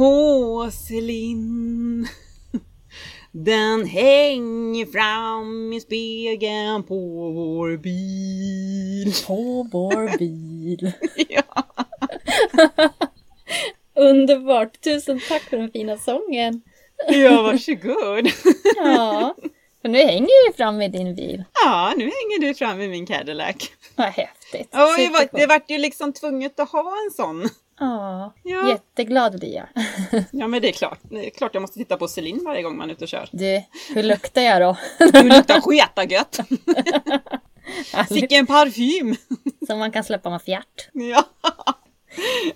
Porslin Den hänger fram i spegeln på vår bil På vår bil. ja. Underbart! Tusen tack för den fina sången. ja, varsågod! Ja, för nu hänger vi fram i din bil. Ja, nu hänger du fram i min Cadillac. Vad häftigt. Ja, det, var, Supercoolt. det vart ju liksom tvunget att ha en sån. Ja, Ja. jätteglad blir jag. Ja, men det är klart. Det är klart jag måste titta på Celine varje gång man är ute och kör. Du, hur luktar jag då? Du luktar sketagött! Vilken parfym! Som man kan släppa med fjärt. Ja,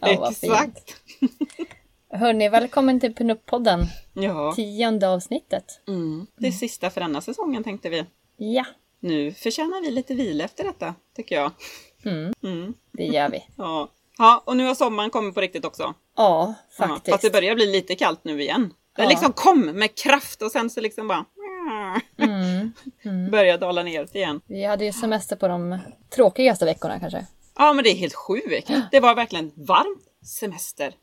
Ja, exakt. Hörni, välkommen till Pinup-podden. Ja, Tionde avsnittet. mm. det är sista för denna säsongen tänkte vi. Ja, Nu förtjänar vi lite vila efter detta, tycker jag. mm, Mm. det gör vi. Ja. Ja, och nu har sommaren kommit på riktigt också. Ja, Ja, faktiskt. fast det börjar bli lite kallt nu igen. Det Ja. liksom kom med kraft och sen så liksom bara Mm. börjar dala ner igen. Vi hade ju semester på de tråkigaste veckorna kanske. Ja, men det är helt sjukt. Det var verkligen varmt semester.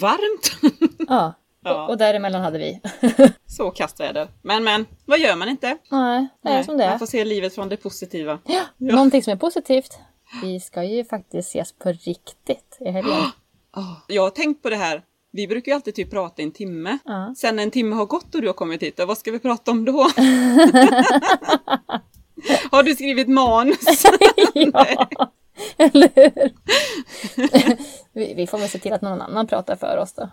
Varmt! Ja, Ja. och, däremellan hade vi. Så kastväder. Men men, vad gör man inte? Nej, det är Nej, som det Man är. får se livet från det positiva. Ja, någonting som är positivt. Vi ska ju faktiskt ses på riktigt i helgen. Jag har tänkt på det här. Vi brukar ju alltid typ prata en timme. Ja. Sen en timme har gått och du har kommit hit, vad ska vi prata om då? har du skrivit manus? ja, eller hur? vi, vi får väl se till att någon annan pratar för oss då.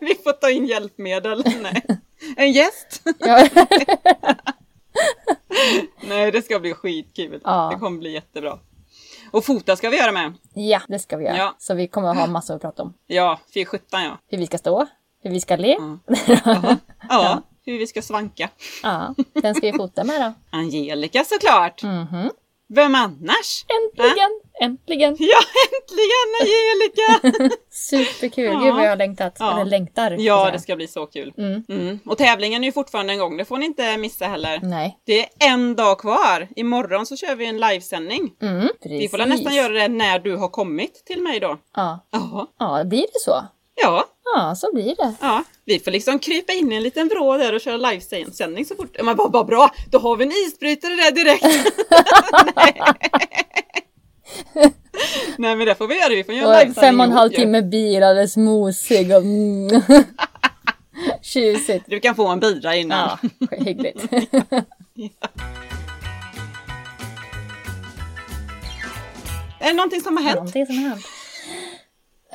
vi får ta in hjälpmedel. Nej. En gäst? ja. Nej, det ska bli skitkul. Ja. Det kommer bli jättebra. Och fota ska vi göra med. ja, det ska vi göra. Ja. Så vi kommer att ha massor att prata om. Ja, fy sjutton ja. Hur vi ska stå, hur vi ska le. Jaha. Ja, hur vi ska svanka. ja, den ska vi fota med då. Angelica såklart. Mhm. Vem annars? Äntligen, äntligen. Ja, äntligen Angelica! Superkul. Ja. Gud vad jag har längtat. Ja. Eller längtar. ja, det ska bli så kul. Mm. Mm. Och tävlingen är ju fortfarande en gång, det får ni inte missa heller. Nej. Det är en dag kvar. Imorgon så kör vi en livesändning. Mm, Vi får nästan göra det när du har kommit till mig då. Ja. Ja, ja, blir det så? Ja, Ja, så blir det. ja. Vi får liksom krypa in i en liten vrå där och köra livesändning så fort. Man bara, bara bra, då har vi en isbrytare där direkt. Nej. Nej men det får vi göra, vi får göra livesändning fem och en halv timme bil, alldeles mosig och mm. Tjusigt. Du kan få en bira innan. Ja, hyggligt. Är det någonting som har hänt? Någonting som har hänt.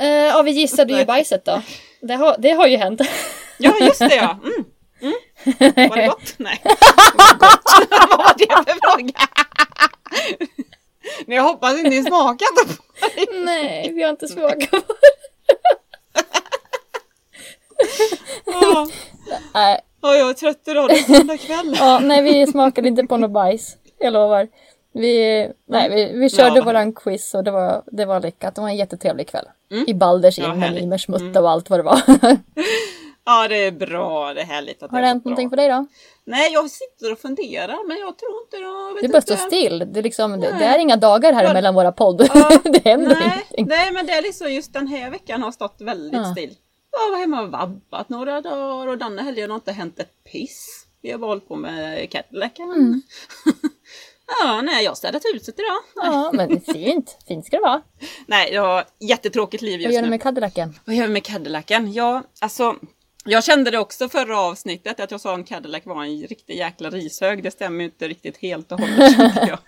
Uh, ja, vi gissade ju bajset då. Det har, det har ju hänt. Ja, just det ja. Mm. Mm. Var det gott? Nej. Det var gott. Vad var det för fråga? Jag hoppas inte ni smakat på det. Nej, vi har inte smakat på det. Nej, Ja, jag är trött idag, det är söndag kväll. ja, nej, vi smakade inte på något bajs. Jag lovar. Vi, nej, vi, vi körde Ja. våran quiz och det var, det var lyckat. Det var en jättetrevlig kväll. Mm. I Balders Ja, in med härligt. limersmutta och allt vad det var. Ja, det är bra. Det är härligt att har det det hänt bra. någonting för dig då? Nej, jag sitter och funderar, men jag tror inte vet Du bara står still. Det är, liksom, det, det är inga dagar här Ja. mellan våra podd. Ja. det händer Nej, ingenting. nej, men det är liksom just den här veckan har stått väldigt Ja. still. Jag var hemma och vabbat några dagar och denna helgen har inte hänt ett piss. Vi har hållit på med Cadillacen. Mm. ja, nej, jag har städat huset idag. Ja, men fint. Fint ska det vara. Nej, jag har jättetråkigt liv Vad just gör du nu. med Cadillacen? Vad gör vi med Cadillacen? Ja, alltså jag kände det också förra avsnittet att jag sa att en Cadillac var en riktig jäkla rishög. Det stämmer ju inte riktigt helt och hållet jag.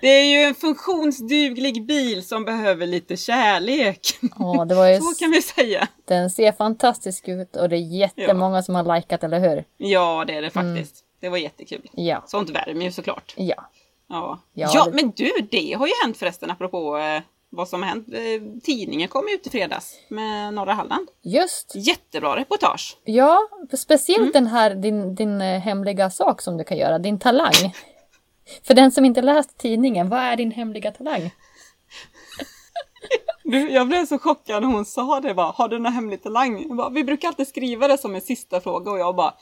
Det är ju en funktionsduglig bil som behöver lite kärlek. Ja, det var ju, Så kan vi säga. den ser fantastisk ut och det är jättemånga som har likat, eller hur? Ja, det är det faktiskt. Det var jättekul. Ja. Sånt värmer ju såklart. Ja. Ja, Ja, ja det- men du, det har ju hänt förresten apropå eh, vad som har hänt. Eh, Tidningen kom ut i fredags med Norra Halland. Just. Jättebra reportage. Ja, speciellt den här din, din eh, hemliga sak som du kan göra, din talang. För den som inte läst tidningen, vad är din hemliga talang? Du, jag blev så chockad när hon sa det bara, har du någon hemlig talang? Bara, vi brukar alltid skriva det som en sista fråga och jag bara,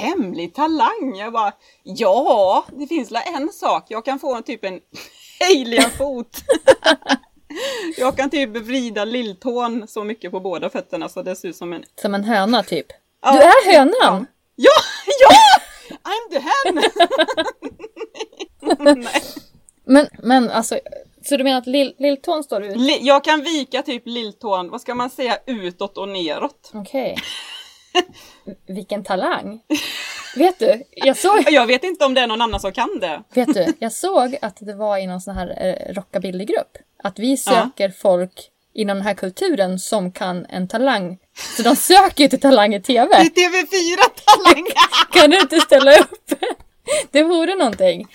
hemlig talang? Jag bara, ja, det finns väl en sak, jag kan få en typ en alienfot. jag kan typ vrida lilltån så mycket på båda fötterna så det ser ut som en... Som en höna typ. Ja. Du är hönan! Ja, ja! I'm the hen! Nej. Men, men alltså, så du menar att lill, lilltån står ut? Li- Jag kan vika typ lilltån, vad ska man säga, utåt och neråt. Okej. Vilken talang! Vet du, jag såg, Jag vet inte om det är någon annan som kan det. vet du, jag såg att det var i någon sån här eh, rockabillygrupp. Att vi söker folk inom den här kulturen som kan en talang. Så de söker ju till Talang i TV. I TV4 Talang! Kan du inte ställa upp? Det vore någonting.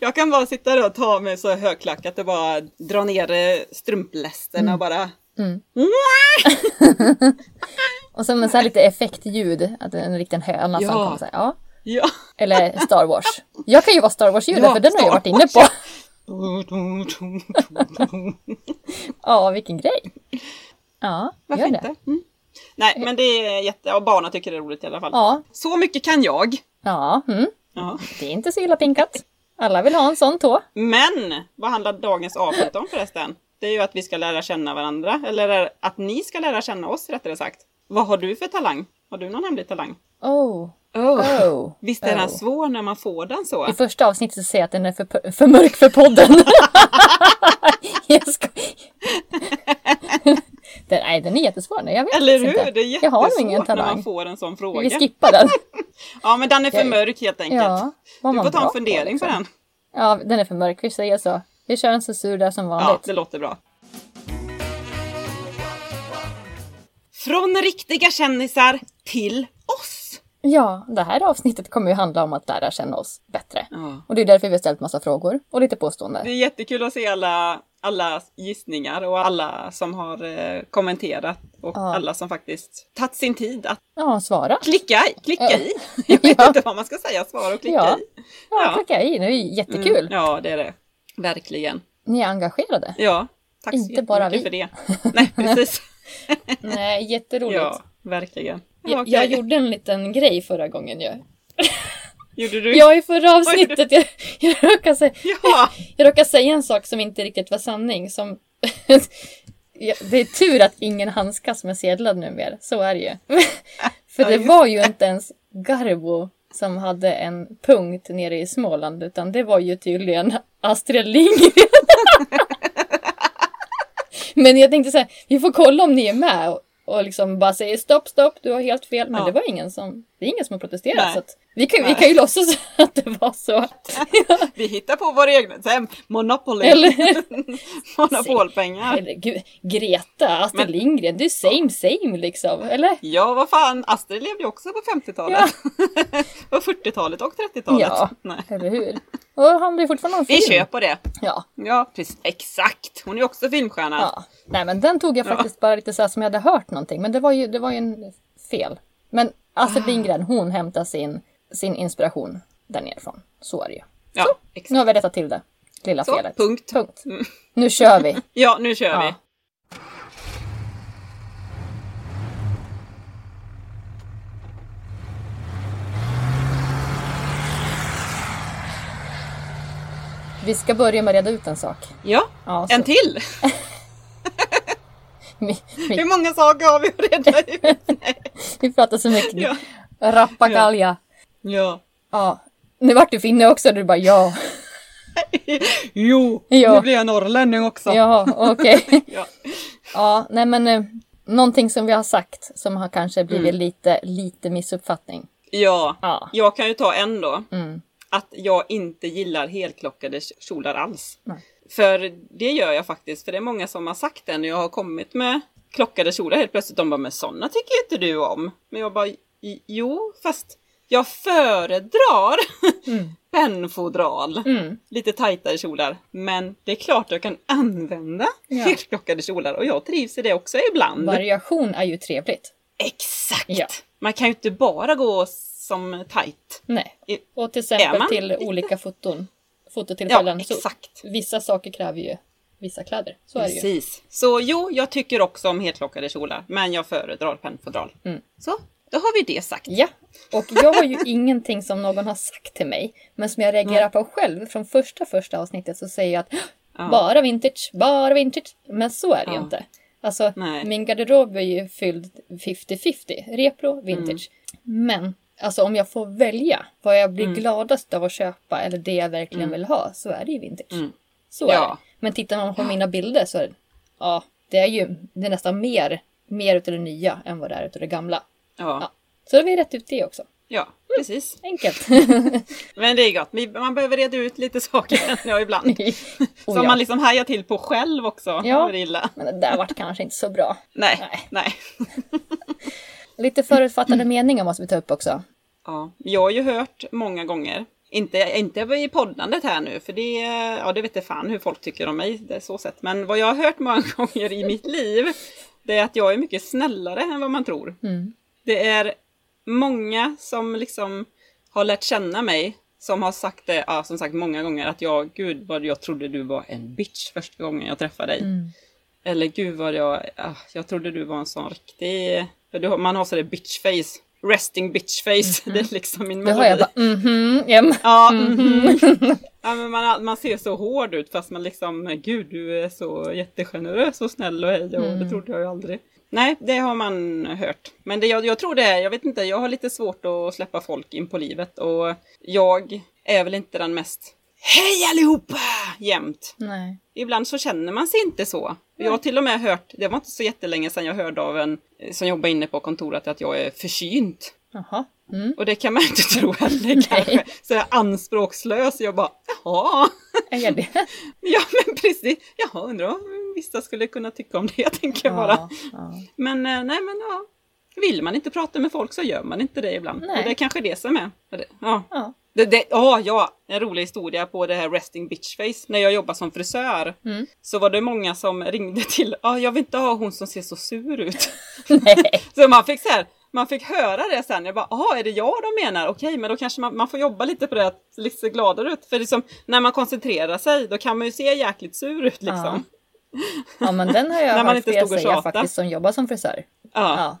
Jag kan bara sitta där och ta mig så högklackat och bara dra ner eh, strumplästen och bara... Och så med så här lite effektljud. Att en riktig höna som Ja. kommer säga ja. Ja. Eller Star Wars. Jag kan ju vara Star Wars-ljudet Ja, för den har jag Star varit inne på. ja. Vilken grej. Ja, Varför gör inte? det. Mm. Nej, men det är jätte... Och barnen tycker det är roligt i alla fall. Ja, Så mycket kan jag. ja mm. Ja. det är inte så illa pinkat. Alla vill ha en sån tå. Men vad handlar dagens avsnitt om förresten? Det är ju att vi ska lära känna varandra. Eller att ni ska lära känna oss rättare sagt. Vad har du för talang? Har du någon hemlig talang? Oh, Oh. oh. Visst är den oh. svår när man får den så? I första avsnittet så säger jag att den är för, för mörk för podden. jag ska... den, nej, den är jättesvår. Nej, jag vet Eller hur? inte. Det är Jag har ingen jättesvårt när man talang. får en sån fråga. Vi skippar den. Ja, men den är för mörk helt enkelt. Ja, du får ta en på, fundering på, liksom. den. Ja, den är för mörk. Vi säger så. Vi kör en censur där som Ja, vanligt. det låter bra. Från riktiga kändisar till oss. Ja, det här avsnittet kommer ju handla om att lära känna oss bättre. Ja. Och det är därför vi har ställt massa frågor och lite påståenden. Det är jättekul att se alla, alla gissningar och alla som har eh, kommenterat och Ja. alla som faktiskt tagit sin tid att Ja, svara. klicka. Klicka i. Jag vet Ja. inte vad man ska säga, svara och klicka Ja. i. Ja, klicka i. Det är ju jättekul. Mm, ja, det är det. Verkligen. Ni är engagerade. Ja, tack så Inte bara jättemycket för det. Nej, precis. Nej, jätteroligt. ja, verkligen. Jag, jag gjorde en liten grej förra gången ju. Gjorde du? Ja, i förra avsnittet. Jag, jag, råkade säga, Ja. jag råkade säga en sak som inte riktigt var sanning. Som, det är tur att ingen handskas med sedlar numera. Så är det ju. För det var ju inte ens Garbo som hade en punkt nere i Småland. Utan det var ju tydligen Astrid Lindgren. Men jag tänkte så här, vi får kolla om ni är med. Och, och liksom bara säger stopp, stopp, du har helt fel. Men Ja. det var ingen som, det är ingen som har protesterat. Nej. Så att vi, kan, vi kan ju låtsas att det var så. Vi hittar på våra egna, så här, Monopoly. Eller, Monopolpengar. eller gud, Greta, Astrid Men- Lindgren, det är same same liksom. Eller? Ja, vad fan, Astrid levde ju också på 50-talet. och 40-talet och 30-talet. Ja, Nej. eller hur? Och han blir fortfarande en Vi film. kör på det. Ja, Ja, precis. Exakt. Hon är också filmstjärna. ja. Nej men den tog jag Ja. faktiskt bara lite så här som jag hade hört någonting. Men det var ju, det var ju en fel. Men Astrid Ah. Lindgren, hon hämtar sin, sin inspiration där nerifrån. Så är det ju. Ja, Nu exakt. har vi rättat till det. Lilla Så, felet. punkt. Punkt. Mm. Nu kör vi. Ja, nu kör Ja. vi. Vi ska börja med att reda ut en sak. Ja, Ja, så- en till. Hur många saker har vi att reda ut? Vi pratar så mycket nu. Ja. Rappakalja. ja. Ja. Nu vart du finne också, du bara ja. Jo, Ja. nu blir jag norrlänning också. Ja, okej. Ja. Ja, nej men eh, någonting som vi har sagt som har kanske blivit Mm. lite, lite missuppfattning. ja, Ja. jag kan ju ta en då. Mm. Att jag inte gillar helklockade kjolar alls. Nej. För det gör jag faktiskt, för det är många som har sagt det när jag har kommit med klockade kjolar helt plötsligt. De bara, men sådana tycker inte du om. Men jag bara, "I- jo, fast jag föredrar Mm. pennfodral. Mm. Lite tajtare kjolar. Men det är klart jag kan använda Ja. helklockade kjolar och jag trivs i det också ibland. Variation är ju trevligt. Exakt! Ja. Man kan ju inte bara gå som tight. Nej. Och till exempel till lite- olika foton. Ja, Fototillfällen. så exakt. vissa saker kräver ju vissa kläder. Så är det ju. Precis. Så jo, jag tycker också om helklockade kjolar. Men jag föredrar pennfodral. Mm. Så, då har vi det sagt. Ja, och jag har ju ingenting som någon har sagt till mig, men som jag reagerar på själv. Från första första avsnittet så säger jag att Ja. bara vintage, bara vintage. Men så är det ju Ja. inte. Alltså, Nej. min garderob är ju fylld 50-50. Repro, vintage. Mm. Men, alltså om jag får välja vad jag blir Mm. gladast av att köpa eller det jag verkligen vill ha, så är det ju vintage. Mm. Så är Ja. det. Men tittar man på mina bilder så är det, ja, det är ju det är nästan mer, mer utav det nya än vad det är utav det gamla. Ja, Så då har vi rätt ut det också. ja precis. Enkelt. Men det är gott. Man behöver reda ut lite saker jag ibland. oh, Som ja. man liksom hajar till på själv också. Ja. Ja. Är. Men det där vart kanske inte så bra. Nej, Nej. nej. Lite förutfattade meningar måste vi ta upp också. Ja, jag har ju hört många gånger, inte, inte i poddandet här nu, för det, ja, det vet jag fan hur folk tycker om mig, det är så sett. Men vad jag har hört många gånger i mitt liv, det är att jag är mycket snällare än vad man tror. Mm. Det är många som liksom har lärt känna mig, som har sagt det, ja, som sagt många gånger, att jag, gud vad jag trodde du var en bitch första gången jag träffade dig. Mm. Eller gud vad jag, ah, jag trodde du var en sån riktig, man har sådär bitch face. Resting bitch face. Det är liksom min Då har jag bara mhm, ja, Ja, mhm. ja men man, man ser så hård ut fast man liksom, gud du är så jättegenerös och snäll och hej och Mm. det trodde jag ju aldrig. Nej, det har man hört. Men det, jag, jag tror det är, jag vet inte, jag har lite svårt att släppa folk in på livet och jag är väl inte den mest Hej allihopa! Jämt. Nej. Ibland så känner man sig inte så. Jag har till och med hört, det var inte så jättelänge sedan jag hörde av en eh, som jobbar inne på kontoret att jag är förkyld. Jaha. Mm. Och det kan man inte tro heller kanske. Så jag är anspråkslös. Jag bara, jaha. Är det? Ja men precis. Jaha, undrar om vissa skulle kunna tycka om det, tänker jag bara. Ja, ja. Men eh, nej men ja. Vill man inte prata med folk så gör man inte det ibland. Nej. Och det är kanske det som är. Ja. Ja. Det, det, ja, ja, en rolig historia på det här resting bitch face. När jag jobbade som frisör Mm. så var det många som ringde till, ja jag vill inte ha hon som ser så sur ut. Så man fick så här, man fick höra det sen. Jag bara, jaha, är det jag de menar? Okej, men då kanske man, man får jobba lite på det, att se lite gladare ut. För liksom, när man koncentrerar sig, då kan man ju se jäkligt sur ut liksom. Ja men den har jag När man hört inte fler stod och säga faktiskt som jobbar som frisör. Ja. Ja.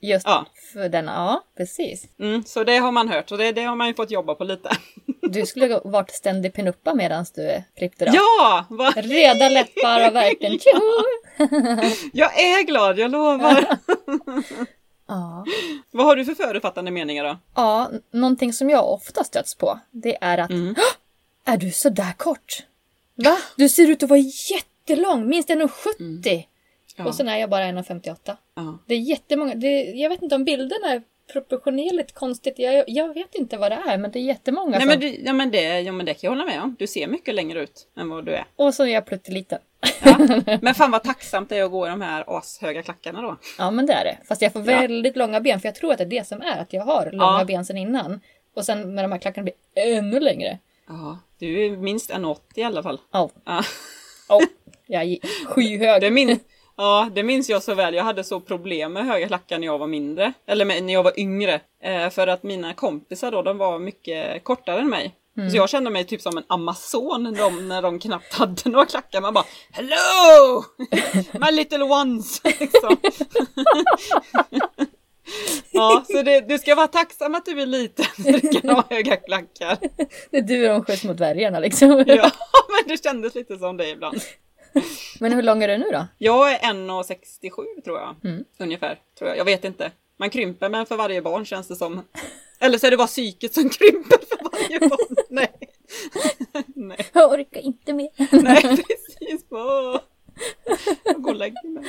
Just Ja. för denna, ja precis. Mm, så det har man hört och det, det har man ju fått jobba på lite. Du skulle varit ständig pinuppa medan du klippte då. Ja! Va? Röda läppar och verkligen tjoho! Jag är glad, jag lovar. Ja. Vad har du för förutfattande meningar då? ja, någonting som jag ofta stöts på, det är att Mm. "Hå! Är du så där kort? Va? Du ser ut att vara jättelång, minst 1,70! Ja. Och sen är jag bara 1,58. ja. Det är jättemånga, det, jag vet inte om bilderna är proportionerligt konstigt, jag, jag vet inte vad det är, men det är jättemånga Nej, som... men, du, ja, men det, ja men det kan jag hålla med om. Du ser mycket längre ut än vad du är. Och så är jag plutteliten. Ja. Men fan vad tacksamt det är att gå i de här ashöga klackarna då. Ja men det är det. Fast jag får Ja. väldigt långa ben för jag tror att det är det som är att jag har långa Ja. ben sen innan. Och sen med de här klackarna blir ännu längre. Ja, du är minst 1,80 i alla fall. Oh, Ja. oh. Jag är skyhög. Det, min, ja, det minns jag så väl. Jag hade så problem med höga klackar när jag var mindre. Eller när jag var yngre. Eh, för att mina kompisar då, de var mycket kortare än mig. Så jag kände mig typ som en amazon när de, när de knappt hade några klackar. Man bara Hello! My little ones! Liksom. ja, så det, du ska vara tacksam att du är liten så du kan ha höga klackar. Det är du de skjuts mot dvärgarna liksom. Ja, men det kändes lite som det ibland. Men hur lång är du nu då? Jag är 1,67 tror jag. Mm. Ungefär. Tror jag. jag vet inte. Man krymper men för varje barn känns det som. Eller så är det bara psyket som krymper för varje barn. Nej. Nej. Jag orkar inte mer. Nej, precis. Åh. Jag går och lägger mig.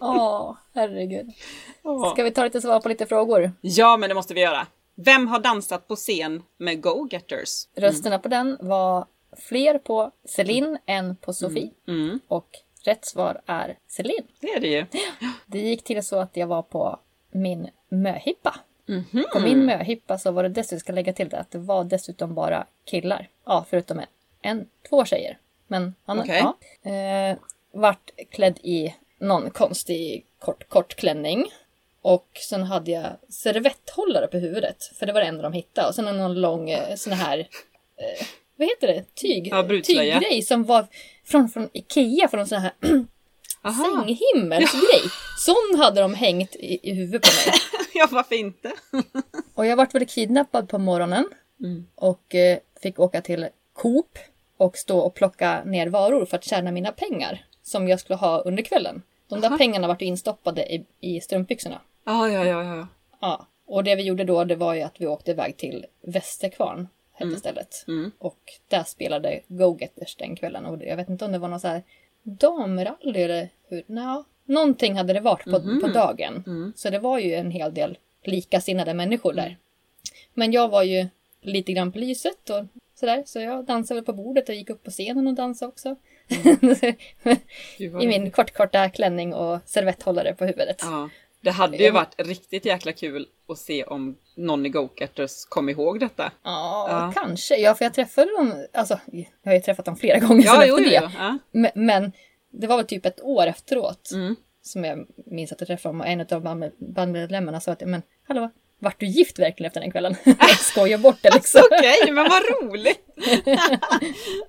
Åh, herregud. Åh. Ska vi ta lite svar på lite frågor? Ja, men det måste vi göra. Vem har dansat på scen med Go-Getters? Rösterna på den var fler på Celine än på Sofie. Mm, Och rätt svar är Celine. det är det ju. Det gick till så att jag var på min möhippa Mhm. På min möhippa så var det dessutom, ska lägga till det, att det var dessutom bara killar. Ja, förutom en, en två tjejer. Men annars, Okej. ja. Eh, vart klädd i någon konstig kort, kort klänning. Och sen hade jag servetthållare på huvudet, för det var det enda de hittade. Och sen någon lång eh, sån här, eh, vad heter det, tyg, Ja, brudslöja. tyggrej som var från, från Ikea, från en sån här sänghimmelsgrej. Sån hade de hängt i, i huvudet på mig. Ja, varför inte? Och jag vart väl kidnappad på morgonen Mm. och eh, fick åka till Coop och stå och plocka ner varor för att tjäna mina pengar som jag skulle ha under kvällen. De där Aha. pengarna vart instoppade i, i strumpbyxorna. Ja, ja, ja, ja. Ja, och det vi gjorde då det var ju att vi åkte iväg till Västerkvarn, hette stället. Mm. Och där spelade Go-Getters den kvällen. Och jag vet inte om det var någon så här damrally eller hur. Nå, någonting hade det varit på, Mhm. på dagen. Mm. Så det var ju en hel del likasinnade människor där. Men jag var ju lite grann på lyset och sådär. Så jag dansade på bordet och gick upp på scenen och dansade också. Vad I min kortkorta klänning och servetthållare på huvudet. Ja. Det hade ju varit riktigt jäkla kul att se om någon i Go-Karters kom ihåg detta. Ja, Ja. kanske. Ja, för jag träffade dem, alltså jag har ju träffat dem flera gånger Ja, jo, efter jo, det. Ja. Men, men det var väl typ ett år efteråt Mm. som jag minns att jag träffade dem och en av band- bandmedlemmarna sa att men hallå, vart du gift verkligen efter den kvällen? jag skojar bort det liksom. Okej, men vad roligt!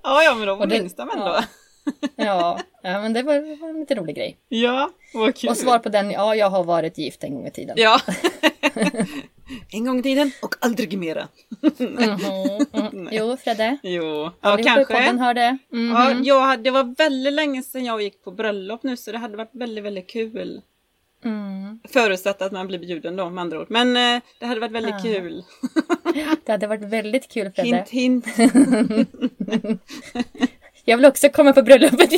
ja, ja, men det- minns de ändå. ja. ja, ja, men det var, det var en lite rolig grej. Ja, vad kul. Och svar på den, ja, jag har varit gift en gång i tiden. Ja. en gång i tiden och aldrig mera. Mhm, mhm. Jo, Fredde. Jo, ja Allihopa i podden kanske. hör det. Mhm. Ja, jag hade, det var väldigt länge sedan jag gick på bröllop nu så det hade varit väldigt, väldigt kul. Mm. Förutsatt att man blir bjuden då med andra ord. Men eh, det hade varit väldigt Ja. kul. Det hade varit väldigt kul Fredde. Hint, hint. Jag vill också komma på bröllopet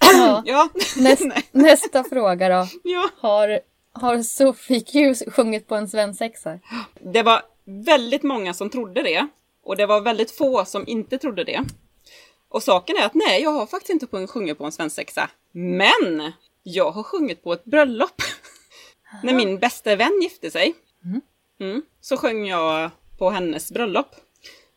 ja, Ja. näst, nästa fråga då. ja. Har, har Sofie Q sjungit på en svensexa? Det var väldigt många som trodde det. Och det var väldigt få som inte trodde det. Och saken är att nej, jag har faktiskt inte sjungit på en svensexa. Men jag har sjungit på ett bröllop. När min bästa vän gifte sig. Mm, så sjöng jag på hennes bröllop.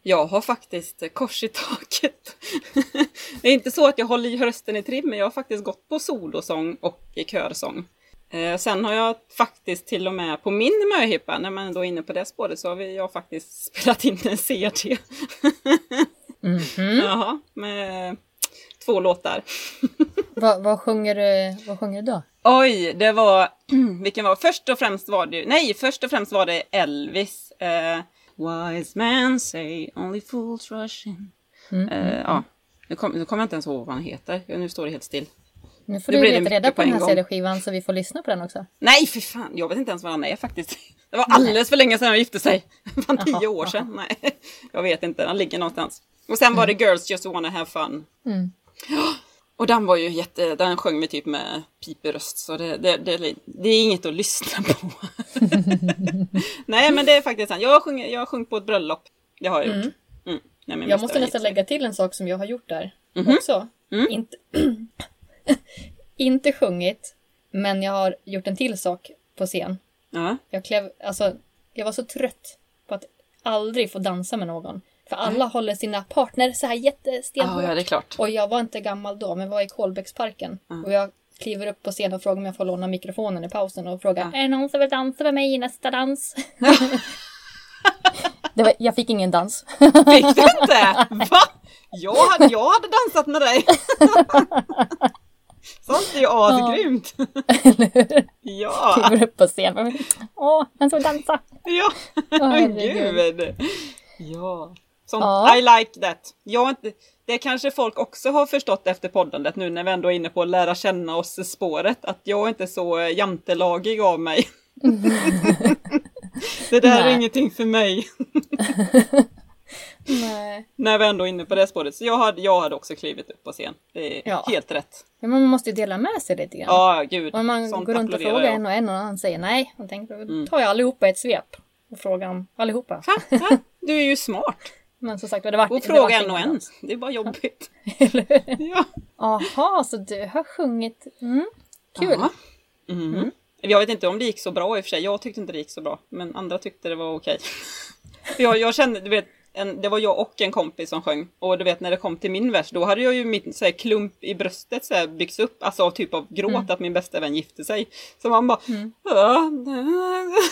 Jag har faktiskt kors i taket. det är inte så att jag håller i rösten i trim, men jag har faktiskt gått på solosång och i körsång. Eh, sen har jag faktiskt till och med på min möhippa, när man då är inne på det spåret, så har vi, jag faktiskt spelat in en CD. Mhm. Jaha, med två låtar. Vad, vad, sjunger du, vad sjunger du då? Oj, det var, vilken var, först och främst var det, nej, först och främst var det Elvis. Eh, Wise man say only fools rush in. Mm, Eh, ja, nu, kom, kommer jag inte ens ihåg vad han heter. Nu står det helt still. Nu får Nu du leta reda på på den en här. CD-skivan så vi får lyssna på den också. Nej, för fan, jag vet inte ens vad han är faktiskt. Det var alldeles för länge sedan jag gifte sig. Fan, tio år sedan. Nej, jag vet inte, han ligger någonstans. Och sen var det Girls Just Wanna Have Fun. Mm. Och den var ju jätte, den sjöng vi typ med piperöst så det, det, det, det är inget att lyssna på. Nej men det är faktiskt sant, jag har sjungit, jag har sjungit på ett bröllop. Det har jag gjort. Mm. när min Jag måste nästan lägga till en sak som jag har gjort där Mhm. också. Mm. Inte, inte sjungit, men jag har gjort en till sak på scen. Ja. Jag, klev, alltså, jag var så trött på att aldrig få dansa med någon. För alla håller sina partner så här jättestenhårt. Ja, ja, det är klart. Och jag var inte gammal då, men var i Kolbäcksparken. Mm. Och jag kliver upp på scen och frågar om jag får låna mikrofonen i pausen och frågar Ja. Är det någon som vill dansa med mig i nästa dans? var, jag fick ingen dans. Fick du inte? Va? Jag hade, jag hade dansat med dig. Sånt är ju asgrymt. Ja, kliver upp på scen. Åh, vem som dansa? ja, herregud. gud. Ja, sånt, Ja. I like that. Jag inte, det kanske folk också har förstått efter poddandet nu när vi ändå är inne på att lära känna oss spåret. Att jag är inte så jantelagig av mig. det där är Nej. ingenting för mig. Nej. När vi ändå är inne på det spåret. Så jag hade, jag hade också klivit upp på scen. Det är Ja. helt rätt. Men man måste ju dela med sig lite grann. Ja, gud. Om man Sånt går runt och frågar jag. en och en och han säger nej. Då tänker jag, Mm. tar jag allihopa ett svep. Och frågar om allihopa. Ha, ha, Du är ju smart. Men som sagt, det var Och fråga en och en. Det är bara jobbigt. Eller? Ja. Jaha, så du har sjungit. Mm. Kul. Ja. Mm. Jag vet inte om det gick så bra i och för sig. Jag tyckte inte det gick så bra. Men andra tyckte det var okej. Jag, jag kände, du vet, en, det var jag och en kompis som sjöng. Och du vet när det kom till min vers, då hade jag ju min så här, klump i bröstet så här, byggts upp. Alltså av typ av gråt att min bästa vän gifte sig. Så man bara... "Ah,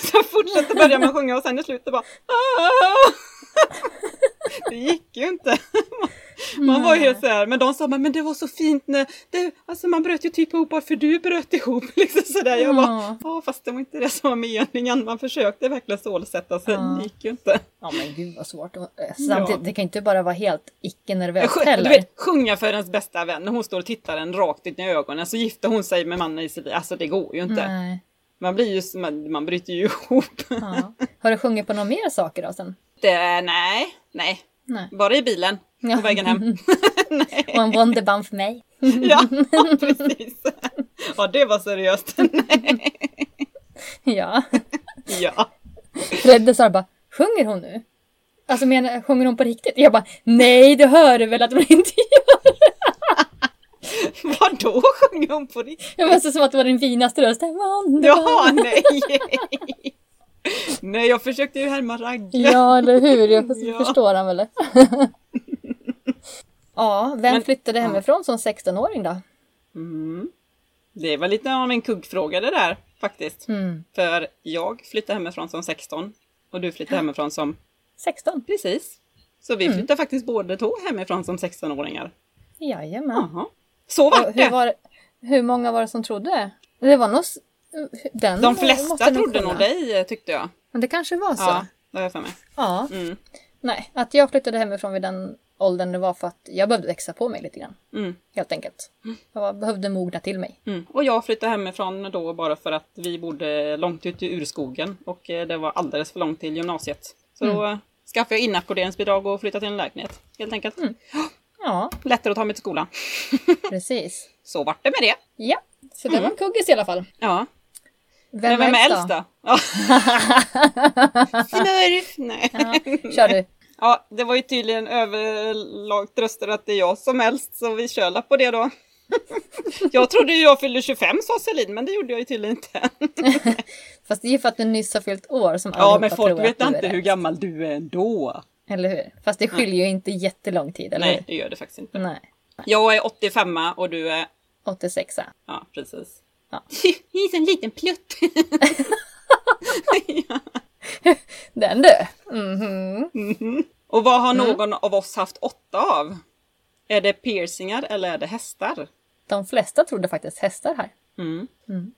Så jag fortsatte börja med att sjunga och sen i slutet bara... "Ah." Det gick ju inte. Man var ju helt så här, men de sa men det var så fint när, det, alltså man bröt ju typ ihop bara för du bröt ihop. Liksom sådär. Jag bara, Ja. ja fast det var inte det som var meningen. Man försökte verkligen stålsätta sig, Ja. det gick ju inte. Ja men gud vad svårt. Eh, Samtidigt, det kan inte bara vara helt icke-nervöst Sjung- heller. Du vet, sjunga för ens bästa vän när hon står och tittar en rakt in i ögonen så gifter hon sig med mannen i sitt liv. Alltså det går ju inte. Nej. Man blir ju, man, man bryter ju ihop. Ja. Har du sjungit på några mer saker då sen? Det, nej, nej. Nej. Bara i bilen Ja. på vägen hem. Och en Wonderband för mig? Ja, precis. Ja, det var seriöst. Nej. Ja. Ja. Fredde sa bara, sjunger hon nu? Alltså menar, sjunger hon på riktigt? Jag bara, nej du hör du väl att hon inte gör? Vadå sjunger hon på riktigt? Jag var så som att det var din finaste röst. Jaha, nej. Nej, jag försökte ju härma Ragge. Ja, eller hur? Jag Ja. förstår han väl. ja, vem Men- flyttade hemifrån som 16-åring då? Mm. Det var lite av en kuggfråga det där faktiskt. Mm. För jag flyttade hemifrån som 16 och du flyttade hemifrån som 16? precis. Så vi flyttade faktiskt båda två hemifrån som 16-åringar. Jajamän. Jaha. Så var Och hur, det. var, hur många var det som trodde? Det var nog... Den De flesta trodde nog dig tyckte jag. Men det kanske var så. Ja, det har jag för mig. Ja. Mm. Nej, att jag flyttade hemifrån vid den åldern det var för att jag behövde växa på mig lite grann. Mm. Helt enkelt. Jag behövde mogna till mig. Mm. Och jag flyttade hemifrån då bara för att vi bodde långt ute i urskogen och eh, det var alldeles för långt till gymnasiet. Så då eh, skaffade jag inackorderingsbidrag och flyttade till en lägenhet. Helt enkelt. Ja, Lättare att ta mig till skolan. precis. Så vart det med det. Ja, så det var en kuggis i alla fall. Ja. Vem, Men vem är äldst då? Ja. Smurf! Nej. Ja, kör du. Ja, det var ju tydligen överlagt röster att det är jag som äldst, så vi kör på det då. jag trodde ju jag fyllde 25 sa Celine, men det gjorde jag ju tydligen inte. Fast det är ju för att du nyss har fyllt år som Ja, men folk vet inte hur gammal du är ändå. Eller hur? Fast det skiljer ju inte jättelång tid, eller Nej, hur? det gör det faktiskt inte. Nej. Jag är 85 och du är... 86 Ja, precis. Ja. Ni är en liten plutt. Den du! Mhm. och vad har någon av oss haft åtta av? Är det piercingar eller är det hästar? De flesta trodde faktiskt hästar här. Mm. Mm.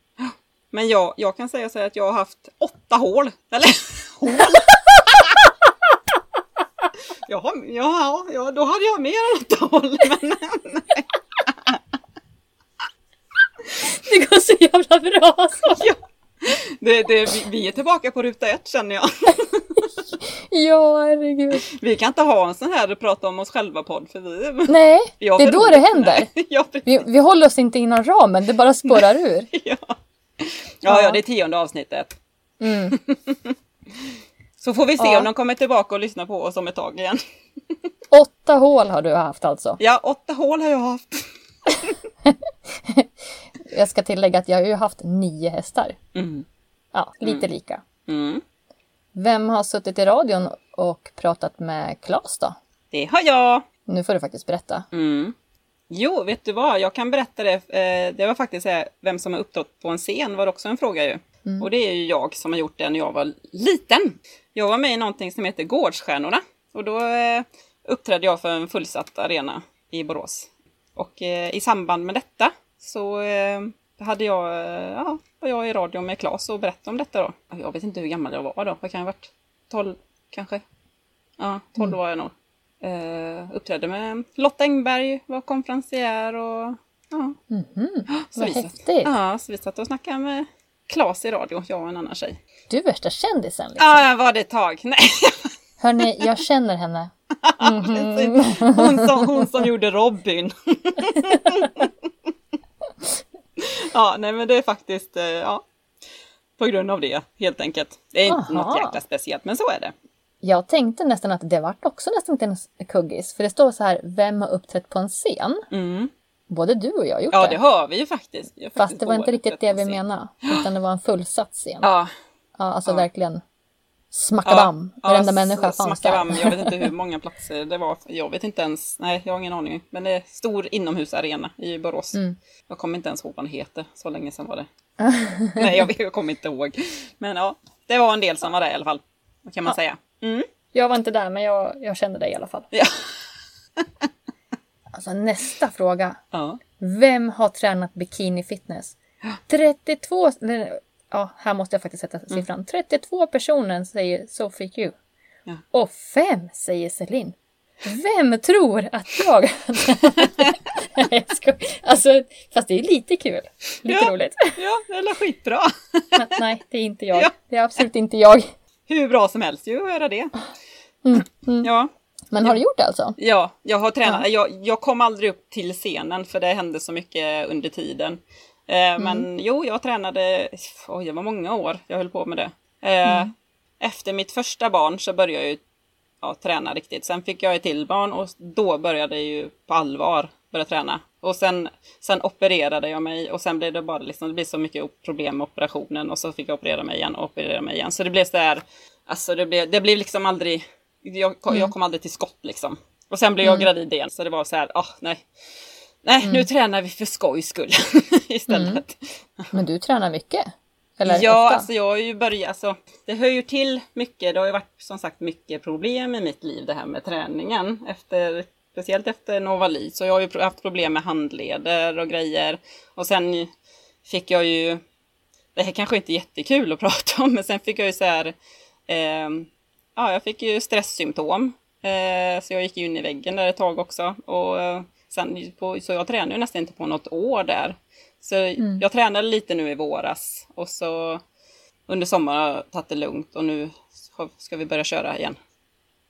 Men jag, jag kan säga så här att jag har haft åtta hål. Eller hål? Ja, ja, ja, då hade jag mer än åtta hål. Men, Det går så jävla bra alltså. ja. det, det, vi, är tillbaka på ruta ett känner jag. Ja, herregud. Vi kan inte ha en sån här prata om oss själva podd för vi Nej, det är då det händer. Ja. Vi, vi håller oss inte inom ramen, det bara spårar ur. Ja. Ja, ja, det är tionde avsnittet. Mm. Så får vi se Ja. om de kommer tillbaka och lyssnar på oss om ett tag igen. Åtta hål har du haft alltså. Ja, åtta hål har jag haft. Jag ska tillägga att jag har ju haft nio hästar. Mm. Ja, lite lika. Mm. Vem har suttit i radion och pratat med Claes då? Det har jag. Nu får du faktiskt berätta. Mm. Jo, vet du vad? Jag kan berätta det. Eh, Det var faktiskt här, vem som har upptrått på en scen var också en fråga ju. Och det är ju jag som har gjort det när jag var liten. Jag var med i någonting som heter Gårdsstjärnorna. Och då eh, uppträdde jag för en fullsatt arena i Borås. Och eh, i samband med detta så eh, hade jag, ja, var jag i radio med Claes och berättade om detta då. Jag vet inte hur gammal jag var då. Vad kan jag ha varit? 12 kanske? Ja, 12 var jag nog. Eh, uppträdde med Lotta Engberg, var konferencier och ja. Mhm, Så vad vi satt- häftigt. Ja, så vi satt och snackade med Claes i radio, jag och en annan tjej. Du är värsta kändisen liksom. Ja, jag var det ett tag. Nej, Hörni, jag känner henne. hon, som, hon som gjorde Robin. ja, nej men det är faktiskt, eh, ja. På grund av det, helt enkelt. Det är inte Aha. något jäkla speciellt, men så är det. Jag tänkte nästan att det vart också nästan inte en kuggis. För det står så här, vem har uppträtt på en scen? Mm. Både du och jag gjort Ja, det. det har vi ju faktiskt. Fast faktiskt det var inte riktigt det vi menade. Utan det var en fullsatt scen. Ja, Ja, alltså Ja. verkligen smackabam. Varenda människa s- fanns där. Jag vet inte hur många platser det var. Jag vet inte ens. Nej, jag har ingen aning. Men det är stor inomhusarena i Borås. Mm. Jag kommer inte ens ihåg vad den heter. Så länge sedan var det. Nej, jag, jag kommer inte ihåg. Men ja, det var en del som var där i alla fall. Kan man Ja. säga. Mm. Jag var inte där, men jag, jag kände det i alla fall. Ja. Alltså nästa fråga. ja. Vem har tränat bikini fitness? 32... nej, Ja, här måste jag faktiskt sätta siffran. 32 personer säger So freak you. Ja. Och fem säger Celine. Vem tror att jag... Nej, jag. Alltså, fast det är lite kul. Lite Ja. roligt. Ja, är skitbra. Men, nej, det är inte jag. Ja. Det är absolut inte jag. Hur bra som helst ju att göra det. Mm, Ja, Men har du gjort det alltså? ja, jag har tränat. Jag, jag kom aldrig upp till scenen för det hände så mycket under tiden. Eh, Men jo, jag tränade, oj det var många år jag höll på med det. Eh, Efter mitt första barn så började jag ju ja, träna riktigt. Sen fick jag ett till barn och då började jag ju på allvar börja träna. Och sen, sen opererade jag mig och sen blev det bara liksom, det blev så mycket problem med operationen och så fick jag operera mig igen och operera mig igen. Så det blev så där, alltså det blev, det blev liksom aldrig, jag, jag kom aldrig till skott liksom. Och sen blev jag gravid igen så det var så här, ah nej. Nej, nu tränar vi för skojs skull istället. Men du tränar mycket? Eller Ja, ofta? alltså jag har ju börjat, alltså det hör ju till mycket. Det har ju varit som sagt mycket problem i mitt liv det här med träningen. Efter, speciellt efter Novali så jag har ju haft problem med handleder och grejer. Och sen fick jag ju, det här kanske inte är jättekul att prata om, men sen fick jag ju så här, ehm, ja jag fick ju stresssymptom. Eh, så jag gick in i väggen där ett tag också. Och eh, sen på, så jag tränar ju nästan inte på något år där. Så jag tränade lite nu i våras och så under sommaren har jag tagit det lugnt och nu ska vi börja köra igen.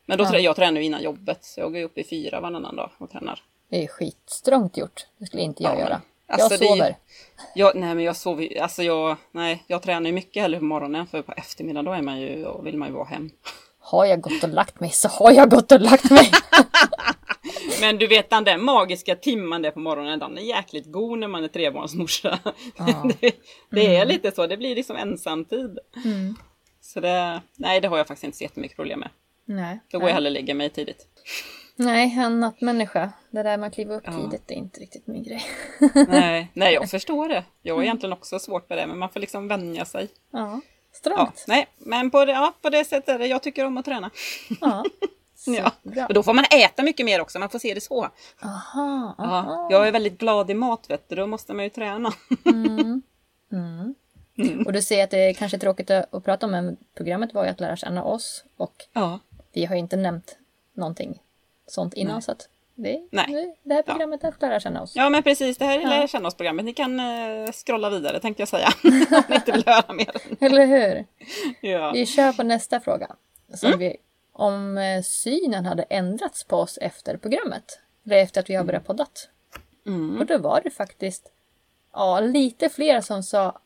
Men då Ja. jag tränar ju innan jobbet så jag går upp i fyra varannan dag och tränar. Det är skitstrångt gjort. Det skulle inte jag Ja, göra. alltså, jag det är sover. Jag, nej men jag sover alltså jag, nej jag tränar ju mycket hellre på morgonen för på eftermiddagen då är man ju, och vill man ju vara hem. Har jag gått och lagt mig så har jag gått och lagt mig. Men du vet den där magiska timman där på morgonen, den är jäkligt god när man är trebarnsmorsa. Ja. det, det är lite så, det blir liksom ensamtid. Mm. Så det, nej det har jag faktiskt inte så jättemycket problem med. Nej. Då går jag hellre lägger mig tidigt. Nej, en nattmänniska. Det där med att kliva upp Ja. tidigt är inte riktigt min grej. nej, nej, jag förstår det. Jag har egentligen också svårt med det, men man får liksom vänja sig. Ja, Ja, strångt. nej, men på det, ja, på det sättet är det. Jag tycker om att träna. Ja. Ja. Och då får man äta mycket mer också, man får se det så. Aha, Ja, aha. jag är väldigt glad i mat, vet du. Då måste man ju träna. Mm. Mm. Och du säger att det är kanske tråkigt att prata om, men programmet var ju att lära känna oss. Och Ja. vi har ju inte nämnt någonting sånt innan. Nej. Så att det, Nej. det- här programmet är att lära känna oss. Ja men precis, det här är Ja. lära känna oss-programmet. Ni kan eh, scrolla vidare tänkte jag säga. Om ni inte vill höra mer. Eller hur? Ja. Vi kör på nästa fråga. Som Mm. vi, om eh, synen hade ändrats på oss efter programmet. Eller efter att vi har börjat poddat. Mm. Och då var det faktiskt ja, lite fler som sa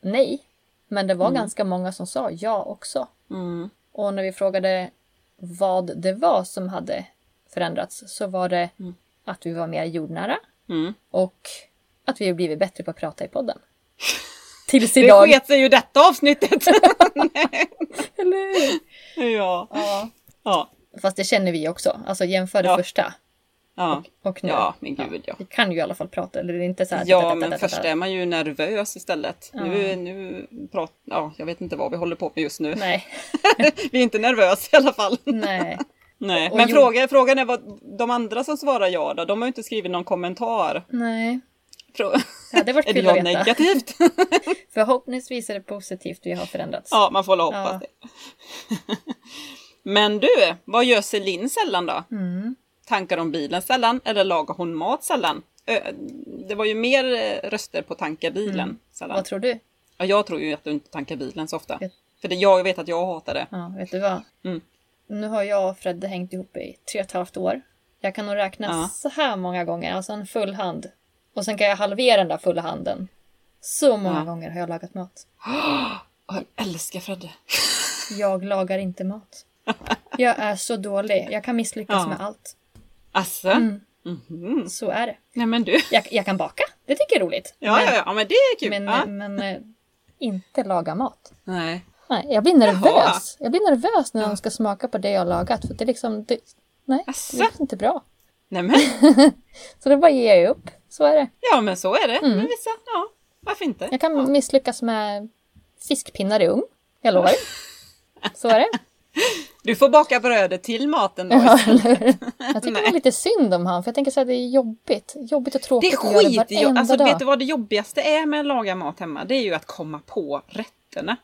nej. Men det var ganska många som sa ja också. Mm. Och när vi frågade vad det var som hade förändrats så var det Mm. att vi var mer jordnära Mm. och att vi har blivit bättre på att prata i podden. Tills Det idag. sket sig ju detta avsnittet. Eller hur? ja. Ja. Ja. Fast det känner vi också. Alltså jämför det Ja. första Ja. och nu. ja, men gud ja. Vi kan ju i alla fall prata. Eller det är inte så här... Ja, men tata, först är man ju nervös istället. Nu, nu prat, ja, jag vet inte vad vi håller på med just nu. Nej. vi är inte nervösa i alla fall. Nej. Nej. Men jo- fråga, frågan är vad de andra som svarar ja då, de har ju inte skrivit någon kommentar. Nej. Frå- Det hade varit är det kul att veta. negativt? Förhoppningsvis är det positivt vi har förändrats. ja, man får väl hoppas det. Men du, vad gör Celine sällan då? Mm. Tankar om bilen sällan eller lagar hon mat sällan? Det var ju mer eh, röster på tanka bilen sällan. Mm. Vad tror du? Ja, jag tror ju att du inte tankar bilen så ofta. Jag- För det, jag vet att jag hatar det. Ja, vet du vad? Mm. Nu har jag och Fredde hängt ihop i tre och ett halvt år. Jag kan nog räkna Ja. så här många gånger, alltså en full hand. Och sen kan jag halvera den där fulla handen. Så många Ja. gånger har jag lagat mat. Jag älskar Fredde. Jag lagar inte mat. Jag är så dålig. Jag kan misslyckas Ja. med allt. Asså? Mm. Mhm. Så är det. Nej men du. Jag, jag kan baka. Det tycker jag är roligt. Ja, men, ja, ja, men det är kul. Men, ja. men eh, inte laga mat. Nej. Nej, jag blir nervös. Jag blir nervös när de ska smaka på det jag har lagat. För det är liksom... Det, nej, Asså? det är inte bra. Nej men, Så det bara ger jag upp. Så är det. ja men så är det. Mm. Men vissa, ja, varför inte? Jag kan misslyckas med fiskpinnar i ugn. Jag lovar. Så är det. Du får baka brödet till maten då. Ja? Jag tycker det är lite synd om han, för jag tänker så här, det är jobbigt. Jobbigt och Det tråkigt är att göra skit varenda Alltså dag. vet du vad det jobbigaste är med att laga mat hemma? Det är ju att komma på rätterna.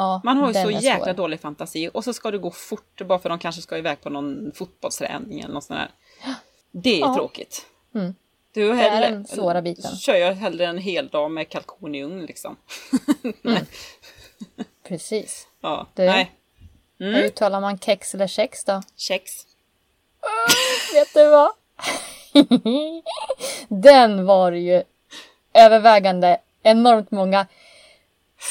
Ja, Man har ju så är jäkla svår. dålig fantasi och så ska det gå fort bara för de kanske ska iväg på någon fotbollsträning eller något sånt där. Det är Ja. tråkigt. Mm. Du är hellre, den svåra biten. kör jag hellre en hel dag med kalkon i ugn liksom. Precis. Ja, Du? nej. Hur Mm. uttalar man kex eller kex då? Kex. Vet du vad? Den var ju övervägande enormt många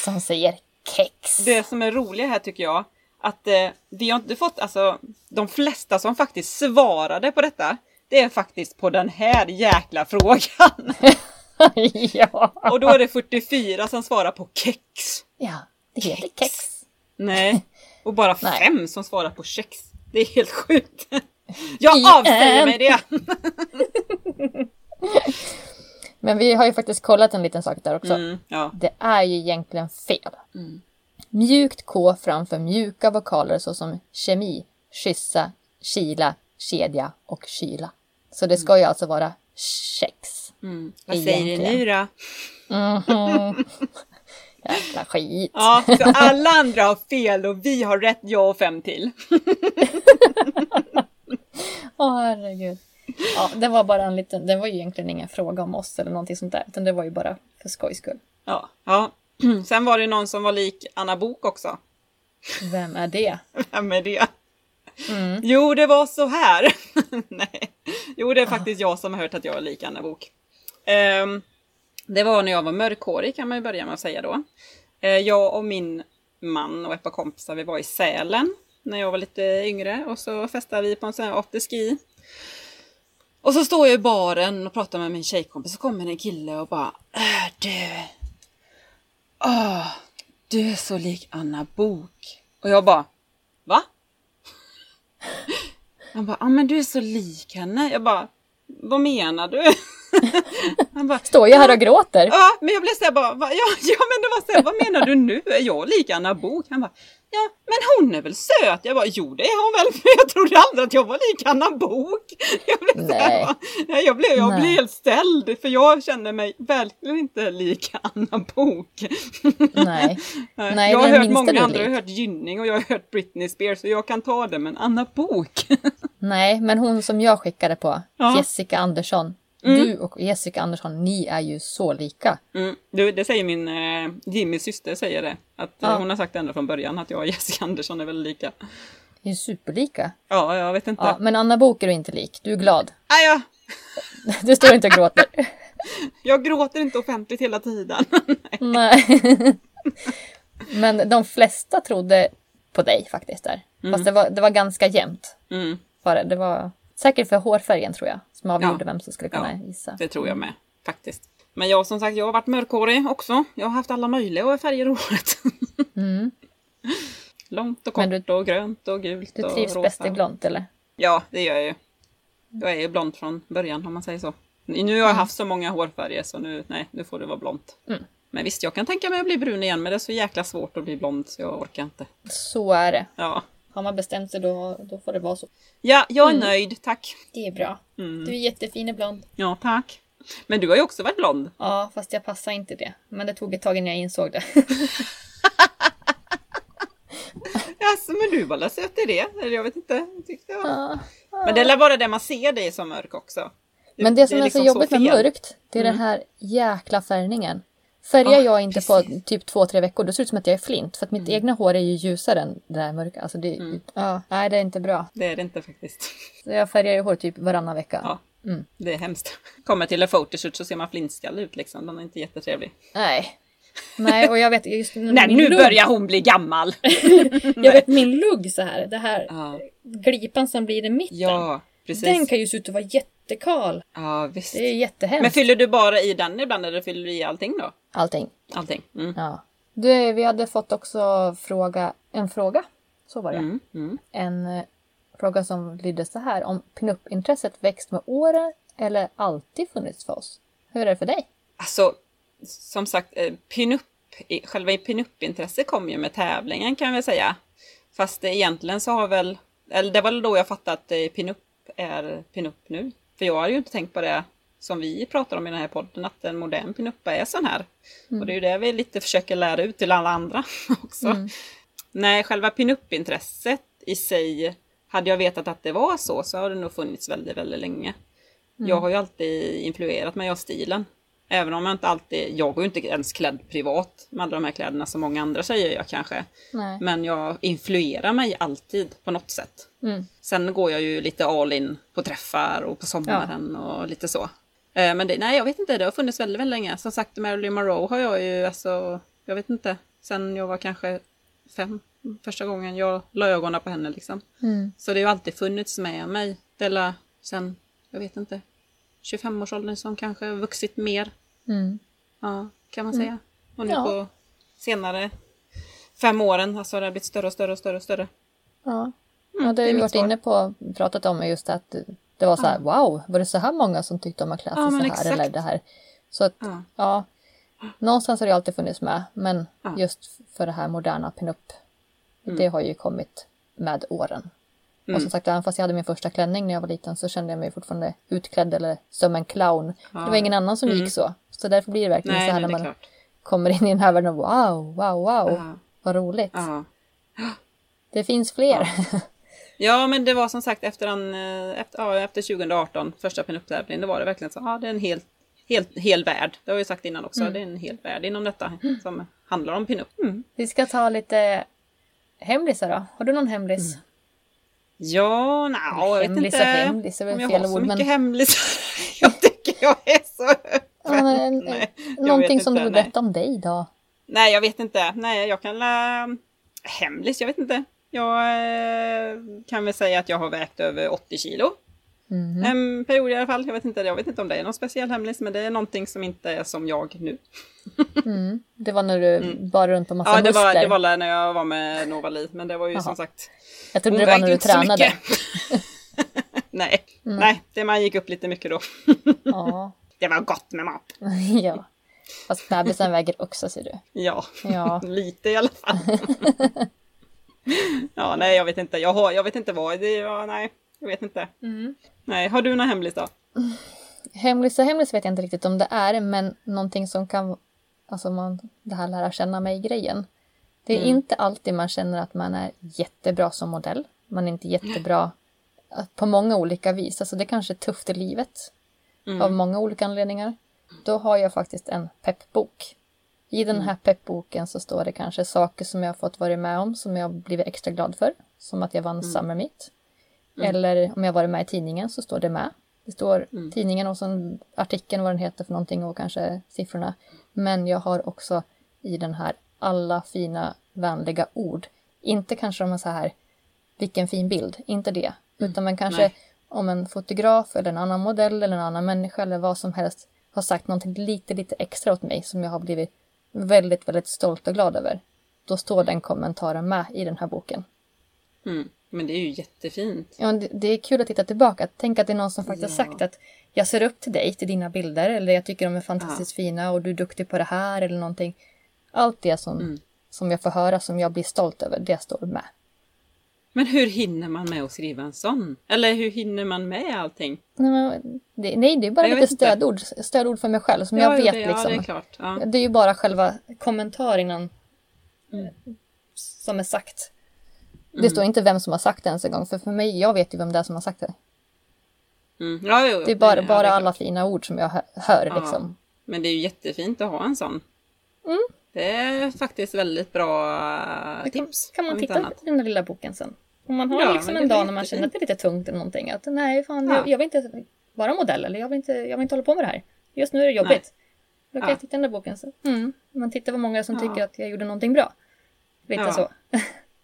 som säger kex. Det som är roliga här tycker jag, att eh, vi har inte fått, alltså de flesta som faktiskt svarade på detta, det är faktiskt på den här jäkla frågan. ja. Och då är det 44 som svarar på kex. ja, det heter Kex. kex. Nej, och bara fem som svarar på kex. Det är helt sjukt. Jag avsäger en. mig det! Men vi har ju faktiskt kollat en liten sak där också. Mm, ja. Det är ju egentligen fel. Mm. Mjukt K framför mjuka vokaler såsom kemi, kyssa, kila, kedja och kyla. Så det ska ju alltså vara kex. Mm. Vad säger ni Egentligen. nu då? Mhm. Jävla skit. Ja, så alla andra har fel och vi har rätt, jag och fem till. Åh herregud. Ja, det var bara en liten, det var ju egentligen ingen fråga om oss eller någonting sånt där. Utan det var ju bara för skojs skull. Ja, ja. Sen var det någon som var lik Anna Bok också. Vem är det? Vem är det? Mm. Jo, det var så här. Nej. Jo, det är faktiskt jag som har hört att jag är lik Anna Bok. Ehm, det var när jag var mörkhårig kan man ju börja med att säga då. Eh, jag och min man och ett par kompisar, vi var i Sälen när jag var lite yngre och så festade vi på en sån här afterski. Och så står jag i baren och pratar med min tjejkompis så kommer en kille och bara Är du... Åh, du är så lik Anna Bok. Och jag bara Va? Han bara, ja ah, men du är så lik henne. Jag bara, vad menar du? Han bara, Står jag här och gråter? ja men jag blev såhär bara, va? ja, ja men det var såhär, vad menar du nu? Är jag lik Anna Bok? Han bara, ja men hon är väl söt? Jag bara, jo det är hon väl, men jag trodde aldrig att jag var lik Anna Bok. Jag blev så här, Nej. bara, nej, jag blev, jag Nej. blev helt ställd, för jag känner mig verkligen inte lik Anna Bok. Nej. Nej, jag har hört många andra, jag har hört Gynning och jag har hört Britney Spears och jag kan ta det, men Anna Bok. Nej, men hon som jag skickade på, Ja. Jessica Andersson. Mm. Du och Jessica Andersson, ni är ju så lika. Mm, du, det säger min eh, Jimmys syster säger det. Att eh, Ja. hon har sagt ända från början att jag och Jessica Andersson är väldigt lika. Ni är superlika. Ja, jag vet inte. Ja, men Anna Bok är du inte lik. Du är glad. Nej, jag, Du står inte och gråter. jag gråter inte offentligt hela tiden. Nej. Men de flesta trodde på dig faktiskt där. Fast det var, det var ganska jämnt. Mm, det. det var säkert för hårfärgen tror jag. Som avgjorde Ja. vem som skulle kunna Ja. gissa. det tror jag med, faktiskt. Men jag som sagt, jag har varit mörkhårig också. Jag har haft alla möjliga färger i håret. Mm. Långt och kort du- och grönt och gult Du och trivs rosa. bäst i blont eller? Ja, det gör jag ju. Jag är ju blond från början om man säger så. Nu har jag haft så många hårfärger så nu, nej, nu får det vara blont. Mm. Men visst, jag kan tänka mig att bli brun igen men det är så jäkla svårt att bli blond så jag orkar inte. Så är det. Ja, Har man bestämt sig då, då får det vara så. ja jag är Mm. nöjd, tack. Det är bra. Mm. Du är jättefin i blond. Ja, tack. Men du har ju också varit blond. Ja, fast jag passar inte det. Men det tog ett tag innan jag insåg det. Jaså, men du var väl söt i det? Eller jag vet inte. Jag tyckte jag... Ja. Men det lär vara det man ser dig som mörk också. Men det som är, så liksom jobbigt med fel. Mm. mörkt, det är den här jäkla färgningen. Färgar Ja, jag inte på precis. typ två, tre veckor, då ser det ut som att jag är flint. För att Mm. mitt egna hår är ju ljusare än det där mörka. Alltså det, ja, nej, det är inte bra. Det är det inte faktiskt. Så jag färgar ju hår typ varannan vecka. Ja, Mm. det är hemskt. Kommer till en photoshoot så ser man flintskallig ut liksom. Den är inte jättetrevlig. Nej. Nej, och jag vet just Nej, nu lugg, börjar hon bli gammal! Jag vet min lugg så här, det här Ja, glipan som blir i mitten. ja precis. den kan ju se ut att vara jättekal. Ja, visst. Det är jättehemskt. Men fyller du bara i den ibland eller fyller du i allting då? Allting. Allting? Mm. Ja. Du, vi hade fått också fråga, en fråga. Så var det. Mm. Mm. En eh, fråga som lydde så här. Om pinup-intresset växt med åren eller alltid funnits för oss? Hur är det för dig? Alltså, som sagt, eh, pinup, själva pinup-intresset kom ju med tävlingen kan jag säga. Fast egentligen så har väl, eller det var väl då jag fattade att eh, pinup är pinup nu. För jag har ju inte tänkt på det som vi pratar om i den här podden, att en modern pinuppa är sån här. Och det är ju det vi lite försöker lära ut till alla andra också. Nej, själva pinup-intresset i sig, hade jag vetat att det var så, så har det nog funnits väldigt, väldigt länge. Jag har ju alltid influerat mig av stilen. Även om jag inte alltid, jag går ju inte ens klädd privat med alla de här kläderna som många andra tjejer gör kanske. Nej. Men jag influerar mig alltid på något sätt. Mm. Sen går jag ju lite all in på träffar och på sommaren och lite så. Eh, Men det, nej, jag vet inte, det har funnits väldigt, väldigt länge. Som sagt, Marilyn Monroe har jag ju, alltså, jag vet inte, sen jag var kanske fem, första gången jag la ögonen på henne liksom. Mm. Så det har ju alltid funnits med mig. Det är sen, jag vet inte, 25-årsåldern som kanske vuxit mer. Mm. Ja, kan man säga. Och nu Ja. på senare fem åren, alltså det har blivit större och större och större och större. Ja. Mm, ja, det har vi varit svar. inne på pratat om just att det var så här, wow, var det så här många som tyckte om att klä sig Ja, så här? exakt. Eller det här. Så att, Ja. ja, någonstans har det alltid funnits med, men Ja. just för det här moderna pinup, det har ju kommit med åren. Och Mm. som sagt, även fast jag hade min första klänning när jag var liten så kände jag mig fortfarande utklädd eller som en clown. Det var ingen annan som gick så. Så därför blir det verkligen Mm. Nej, så här nej, när man klart. kommer in i den här världen och wow, wow, wow, Ja. vad roligt. Ja. Det finns fler. ja, men det var som sagt efter, en, eh, efter, ja, efter 2018, första pinup-tävlingen, då var det verkligen så, ja det är en hel, hel, hel värld. Det har jag sagt innan också, det är en hel värld inom detta som handlar om pinup. Mm. Vi ska ta lite hemlisar då. Har du någon hemlis? Ja, nej, jag vet Hemlis inte hemlis är väl om jag fel har så ord, mycket men- hemlisar. jag tycker jag är så öppen. Ja, Nej, någonting som du inte, vill nej. berätta om dig då? Nej, jag vet inte. Nej, jag kan... Äh, hemlis, jag vet inte. Jag eh, kan väl säga att jag har vägt över 80 kilo. Mhm. En period i alla fall. Jag vet, inte, jag vet inte om det är någon speciell hemlis, men det är någonting som inte är som jag nu. Mm. Det var när du bar runt på massa Ja, det var, muskler. det var när jag var med Novali, men det var ju Jaha. som sagt... Jag trodde det var när du tränade. Nej, nej, det man gick upp lite mycket då. Ja. Det var gott med mat. ja. Fast bebisen väger också ser du. Ja, Ja. lite i alla fall. ja, nej, jag vet inte. Jag, har, jag vet inte vad. Det, ja, nej, jag vet inte. Nej, har du någon hemlis då? Hemlis och hemlis vet jag inte riktigt om det är, men någonting som kan, alltså man, det här lära känna mig-grejen. Det är Mm. inte alltid man känner att man är jättebra som modell. Man är inte jättebra på många olika vis. Alltså det kanske är tufft i livet Mm. av många olika anledningar. Då har jag faktiskt en peppbok. I den Mm. här peppboken så står det kanske saker som jag fått vara med om som jag blivit extra glad för. Som att jag vann Mm. Summer Meet. Eller om jag varit med i tidningen så står det med. Det står Mm. tidningen och sen artikeln vad den heter för någonting och kanske siffrorna. Men jag har också i den här alla fina vänliga ord. Inte kanske de här så här vilken fin bild, inte det. Utan men kanske Nej. om en fotograf eller en annan modell eller en annan människa eller vad som helst har sagt någonting lite, lite extra åt mig som jag har blivit väldigt, väldigt stolt och glad över. Då står den kommentaren med i den här boken. Mm. Men det är ju jättefint. Ja, det, det är kul att titta tillbaka. Tänk att det är någon som faktiskt Ja. har sagt att jag ser upp till dig, till dina bilder, eller jag tycker de är fantastiskt fina och du är duktig på det här eller någonting. Allt det som, Mm. som jag får höra, som jag blir stolt över, det står med. Men hur hinner man med att skriva en sån? Eller hur hinner man med allting? Nej, men det, nej, det är bara Jag lite stödord, stödord för mig själv som Ja, jag vet det, liksom. Ja, det är klart. Ja. Det är ju bara själva kommentar innan som är sagt. Det Mm. står inte vem som har sagt det ens en gång, för för mig, jag vet ju vem det är som har sagt det. Mm. Ja, jo, Det är bara, ja, bara alla klart. fina ord som jag hö- hör liksom. Men det är ju jättefint att ha en sån. Mm. Det är faktiskt väldigt bra Det kan, tips. kan man titta i den där lilla boken sen. Om man har Ja, liksom en dag när man känner att det är lite tungt eller någonting. Att nej, fan, Ja. jag, jag vill inte vara modell eller jag vill inte, jag vill inte hålla på med det här. Just nu är det jobbigt. då kan Ja. jag titta i den där boken. Så, mm, man tittar vad många som Ja. tycker att jag gjorde någonting bra. Lite Ja. så.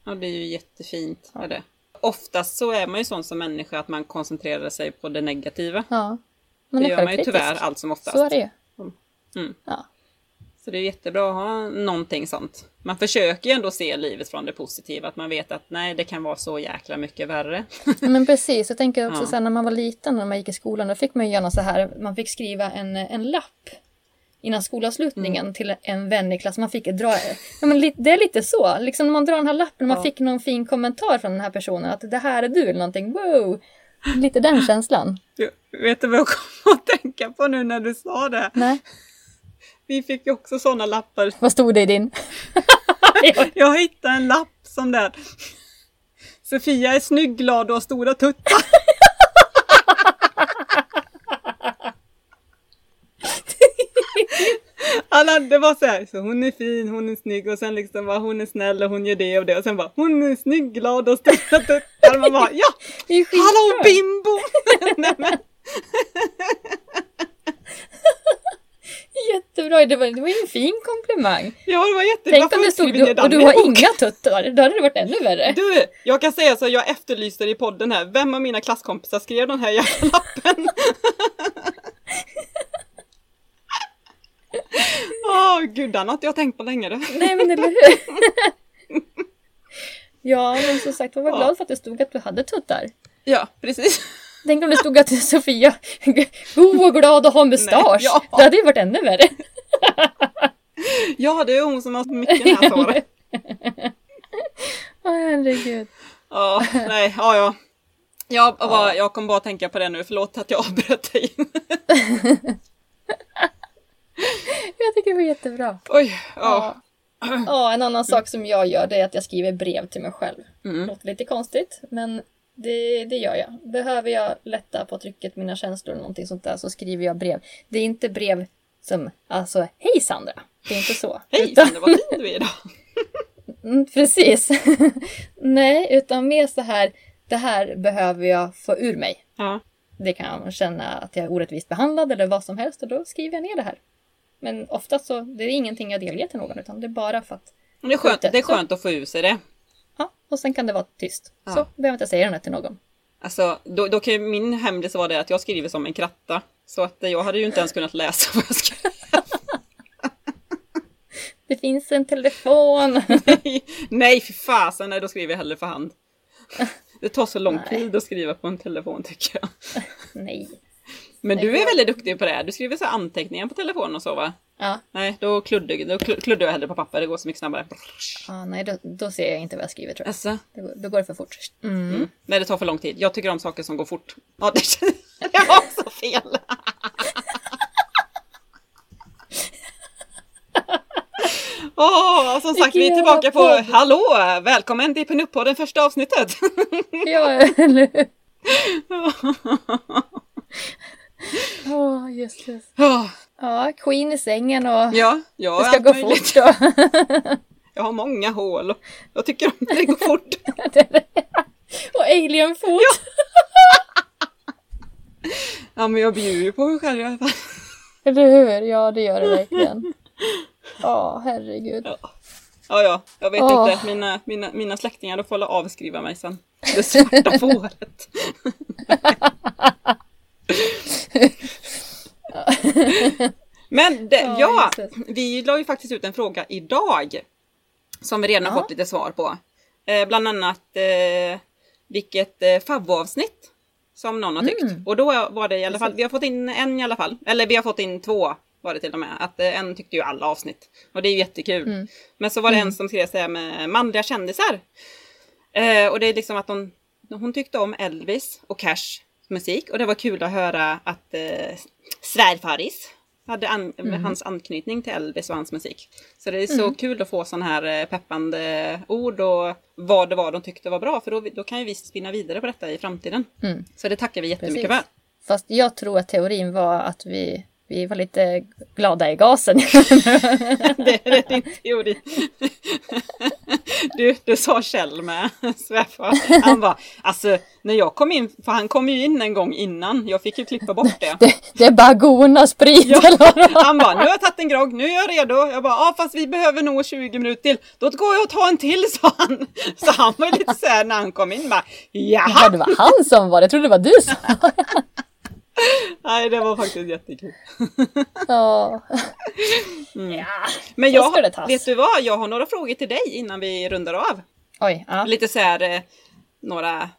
Ja, det är ju jättefint. Är det. Oftast så är man ju sån som människa att man koncentrerar sig på det negativa. Ja. Man det gör man ju tyvärr allt som oftast. Så är det ju. Mm. Ja. Så det är jättebra att ha någonting sånt. Man försöker ju ändå se livet från det positiva, att man vet att nej, det kan vara så jäkla mycket värre. Men precis, jag tänker också Ja. här, när man var liten, när man gick i skolan, då fick man ju något så här, man fick skriva en, en lapp innan skolavslutningen Mm. till en vän i klassen. Man fick dra, ja, men det är lite så, liksom när man drar den här lappen, man Ja. fick någon fin kommentar från den här personen, att det här är du eller någonting, wow! Lite den känslan. Du, vet du vad jag kom att tänka på nu när du sa det? Nej, Vi fick ju också sådana lappar. vad stod det i din? Jag hittade en lapp som där. Sofia är snygg, glad och har stora tuttar. Alla, det var så här, så hon är fin, hon är snygg och sen liksom var hon är snäll och hon gör det och det och sen bara hon är snygg, glad och stora tuttar. Man bara ja, hallå bimbo! Jättebra, det var, det var ju en fin komplimang. ja, det var jättebra. Tänk om det stod du, och du har inga tuttar, då hade det varit ännu värre. Du, jag kan säga så, jag efterlyste i podden här, vem av mina klasskompisar skrev den här jävla lappen? Åh gud, den har inte jag tänkt på länge. du. Nej men eller hur? ja men som sagt, jag var glad för att det stod att du hade tuttar. Ja, precis. Tänk om det stod att Sofia god och glad och har mustasch. ja. Det hade ju varit ännu värre. Ja, det är hon som har mycket näshår. Åh herregud. Ja, nej, ja, ja. Jag, bara, jag kom bara att tänka på det nu, förlåt att jag avbröt dig. Jag tycker det var jättebra. Oj, ja. Ja, en annan sak som jag gör det är att jag skriver brev till mig själv. Mm. Låter lite konstigt, men det, det gör jag. Behöver jag lätta på trycket, mina känslor eller någonting sånt där så skriver jag brev. Det är inte brev som, alltså, hej Sandra! Det är inte så. Hej Utan- Sandra, vad fin du är idag. Mm, precis. Nej, utan mer så här, det här behöver jag få ur mig. Ja, Det kan jag känna att jag är orättvist behandlad eller vad som helst och då skriver jag ner det här. Men oftast så, det är ingenting jag delger till någon utan det är bara för att, det är skönt, det är skönt att få ur sig det. Ja, och sen kan det vara tyst. Ja. Så behöver jag inte säga det till någon. Alltså, då, då kan ju min hemlis vara det att jag skriver som en kratta. Så att eh, jag hade ju inte ens kunnat läsa vad jag skrev. Det finns en telefon. Nej, nej för fasen, nej då skriver jag hellre för hand. Det tar så lång Nej. tid att skriva på en telefon tycker jag. Nej. Men du är väldigt duktig på det. Du skriver så här anteckningar på telefonen och så va? Ja, Nej, då kluddar, då kl- kluddar jag hellre på papper. Det går så mycket snabbare. ja nej då, då ser jag inte vad jag skriver tror jag. Alltså, Det går, då går det för fort. Mm. mm. Nej, det tar för lång tid. Jag tycker om saker som går fort. Ja, det jag har så fel. Åh, som sagt, vi är tillbaka på. Hallå! Välkommen till Pinup-podden första avsnittet. Ja, eller hur? Åh, jösses. Ja, Ja, Queen i sängen och ja, ja det ska gå möjligt. fort då. Jag har många hål och jag tycker om det går fort. och alienfot. Ja, men jag bjuder ju på mig själv i alla fall. Eller hur? Ja, det gör det verkligen. Ja, herregud. Ja, ja, jag vet Åh. inte. Mina, mina, mina släktingar, de får väl avskriva mig sen. Det svarta fåret. Men det, Ja, ja, vi la ju faktiskt ut en fråga idag. Som vi redan har Ja. fått lite svar på. Eh, bland annat eh, vilket eh, favvoavsnitt som någon har tyckt. Mm. Och då var det i alla fall, vi har fått in en i alla fall. Eller vi har fått in två var det till och med. Att eh, en tyckte ju alla avsnitt. Och det är ju jättekul. Mm. Men så var det en som skrev här med manliga kändisar. Eh, och det är liksom att hon, hon tyckte om Elvis och Cash musik. Och det var kul att höra att eh, svärfaris hade an, hans anknytning till Elvis och hans musik. Så det är så kul att få sån här eh, peppande ord och vad det var de tyckte var bra. För då, då kan ju vi spinna vidare på detta i framtiden. Mm. Så det tackar vi jättemycket Precis. för. Fast jag tror att teorin var att vi Vi var lite glada i gasen. det är din teori. Du, du sa Kjell med svärfar. Han var alltså när jag kom in, för han kom ju in en gång innan. Jag fick ju klippa bort det. Det, det är bara gona sprit. Ja, det han bara, nu har jag tagit en grogg, nu är jag redo. Jag bara, ja fast vi behöver nog 20 minuter till. Då går jag och tar en till, sa han. Så han var lite såhär när han kom in bara, Ja, jaha. det var han som var det. Jag trodde det var du som var det. Nej, det var faktiskt jättekul. Ja. Mm. ja. Men jag, ska det tas. vet du vad, jag har några frågor till dig innan vi rundar av. Oj, ja. Lite så här, eh, några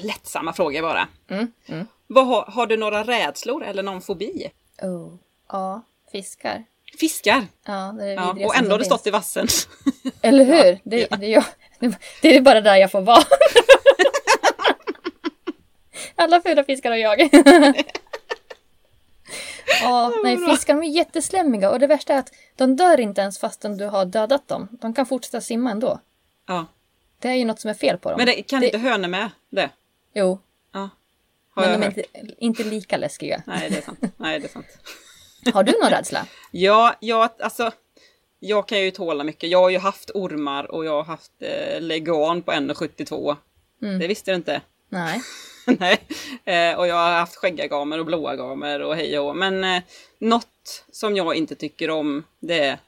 lättsamma frågor bara. Mm, mm. Vad har, har du några rädslor eller någon fobi? Oh. Ja, fiskar. Fiskar. Ja, det är det Ja, och ändå har du stått i vassen. Eller hur? Det, det, är jag, det är bara där jag får vara. Alla fula fiskar har jag. Ja, nej, fiskar de är jätteslemmiga och det värsta är att de dör inte ens fastän du har dödat dem. De kan fortsätta simma ändå. Ja. Det är ju något som är fel på dem. Men det, kan inte hönor med det? Jo, Ja. Har men de är inte, inte lika läskiga. Nej, det är sant. Nej, det är sant. Har du någon rädsla? Ja, jag, alltså, jag kan ju tåla mycket. Jag har ju haft ormar och jag har haft eh, legan på 1,72. Mm. Det visste du inte? Nej. Nej. Eh, och jag har haft skäggagamer och blåa gamer och hej och. Men eh, något som jag inte tycker om det är,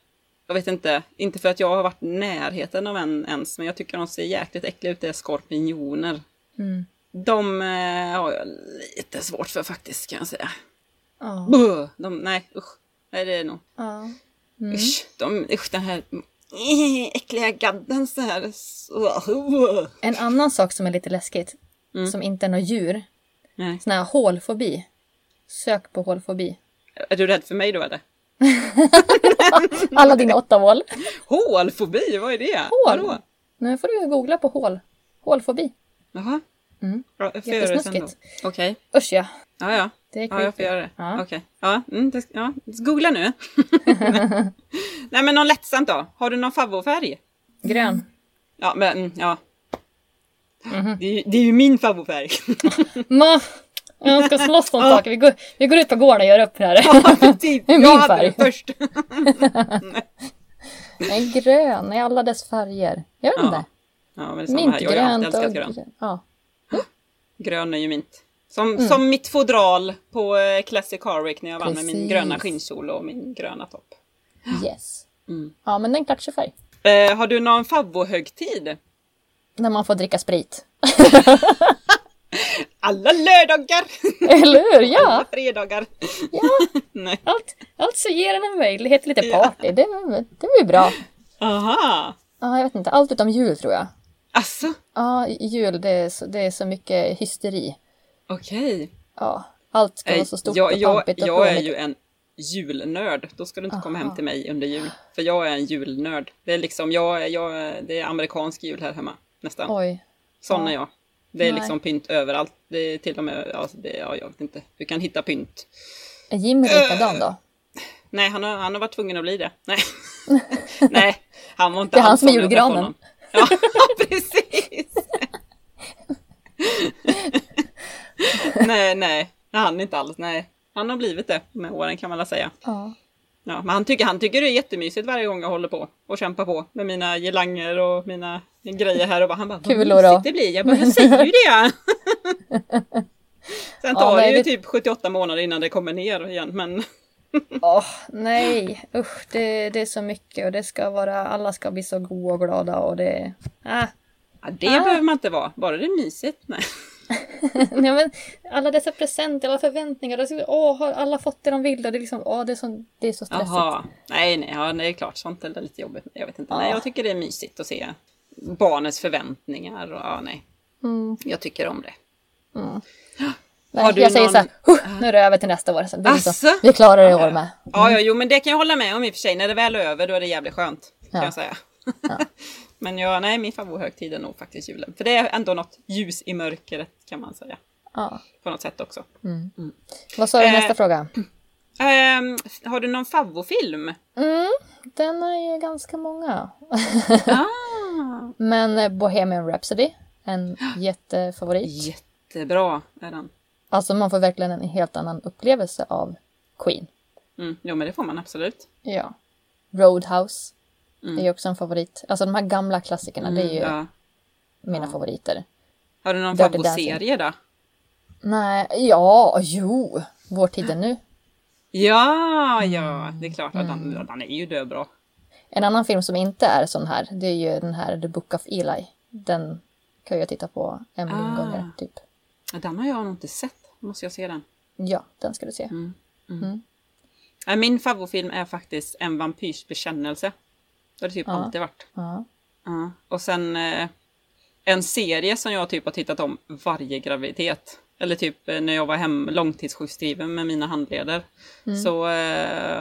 jag vet inte, inte för att jag har varit i närheten av en ens, men jag tycker de ser jäkligt äckliga ut, det är skorpioner. Mm. De eh, har jag lite svårt för faktiskt kan jag säga. Ja. Buh, de, nej usch. Nej det är nog. ja. Usch, de, usch den här äckliga gadden så här. En annan sak som är lite läskigt, Mm. som inte är något djur, nej. sån här hålfobi. Sök på hålfobi. Är du rädd för mig då eller? Alla dina åtta hål. Hålfobi, vad är det? Hål? Vadå? Nu får du googla på hål. Hålfobi. Jaha. Mm. Ja, jag får. Jättesnuskigt. Okej. Usch ja. Ja, ja. Det är Ja, jag får creepy. göra det. Ja. Okej. Ja, mm, det, ja, googla nu. Nej men någon lättsamt då. Har du någon favoritfärg? Grön. Ja, men mm, ja. Mhm. Det, är, ju- det är ju min favoritfärg. Ma! Jag ska slåss om saker. Vi går, vi går ut på gården och gör upp här. typ. Det är min jag hade färg. den först. Nej, grön i alla dess färger. Jag vet Ja, inte. Ja, men det samma här. Jag har ju Mintgrönt älskat grön. grön. Ja. Grön är ju mint. Som, Mm. som mitt fodral på eh, Classic Harwick när jag vann med min Precis. gröna skinnkjol och min gröna topp. Yes. Mm. Ja, men det är en klatschefärg. Eh, har du någon favorithögtid? När man får dricka sprit. Alla lördagar! Eller hur? Alla Ja! fredagar! ja. Nej. Allt, allt så ger en en möjlighet. Lite Ja. party. Det, det blir bra. Aha! Ja, jag vet inte. Allt utom jul tror jag. Alltså, Ja, jul det är så, det är så mycket hysteri. okej. Ja, allt ska vara så stort jag, och jag, pampigt och jag är ju en julnörd. Då ska du inte komma Aha. hem till mig under jul. För jag är en julnörd. Det är liksom, jag, jag, det är amerikansk jul här hemma. Nästan. Oj. Sån ja. är jag. Det är Nej. liksom pynt överallt. Det är till och med, ja, det, ja jag vet inte. Du kan hitta pynt. Är Jimmy likadan då? Nej, han har, han har varit tvungen att bli det. Nej, Nej han var inte Det är han som är julgranen. Ja, precis! nej, nej, han är inte alls, nej. Han har blivit det med åren kan man väl säga. Ja. Ja, men han tycker, han tycker det är jättemysigt varje gång jag håller på och kämpar på med mina girlanger och mina grejer här och bara, han bara, vad Kulor mysigt det blir. Jag bara, jag säger ju det! Sen Ja, tar nej, det ju det- typ 78 månader innan det kommer ner igen, men Åh, nej. Usch, det, det är så mycket och det ska vara, alla ska bli så goda och glada och det... Ah. ja, det Ah. behöver man inte vara, bara det är mysigt. Nej. Nej, men alla dessa presenter, alla förväntningar. Det är så, åh, har alla fått det de vill? Och det är liksom, åh, det är så, det är så stressigt. Jaha, nej, nej, ja, det är klart, sånt är lite jobbigt. Jag vet inte, nej, Ja. jag tycker det är mysigt att se barnens förväntningar och ja, nej, Mm, jag tycker om det. mm. Har Nej, du jag säger någon- så här, "Huh, nu är det över till nästa år. Så det är så, Asså? vi klarar det i år med. Ja, ja, jo, men det kan jag hålla med om i och för sig. När det väl är över, då är det jävligt skönt. Kan Ja. jag säga. Ja. men ja, nej, min favorithögtid är nog faktiskt julen. För det är ändå något ljus i mörkret kan man säga. Ja. På något sätt också. Vad sa du Eh, nästa fråga? Ehm, har du någon favofilm? Mm, den är ju ganska många. ah, Men eh, Bohemian Rhapsody, en jättefavorit. jättebra är den. Alltså man får verkligen en helt annan upplevelse av Queen. Mm. Jo men det får man absolut. Ja. Roadhouse Mm. är ju också en favorit. Alltså de här gamla klassikerna, det är ju Ja. mina Ja. favoriter. Har du någon favoritserie då? Nej, ja, jo. Vår tid är nu. Ja, ja, det är klart att Mm. den, den är ju döbra. En annan film som inte är sån här, det är ju den här The Book of Eli. Den kan jag titta på en miljon Ah. gånger, typ. Den har jag nog inte sett. Måste jag se den? Ja, den ska du se. Mm. Mm. Nej, Min favoritfilm är faktiskt En vampyrs bekännelse. Har det typ Ja. alltid varit. Ja. Ja. Och sen eh, en serie som jag typ har tittat om varje graviditet. Eller typ eh, när jag var hem långtidssjukskriven med mina handleder. Mm. Så eh,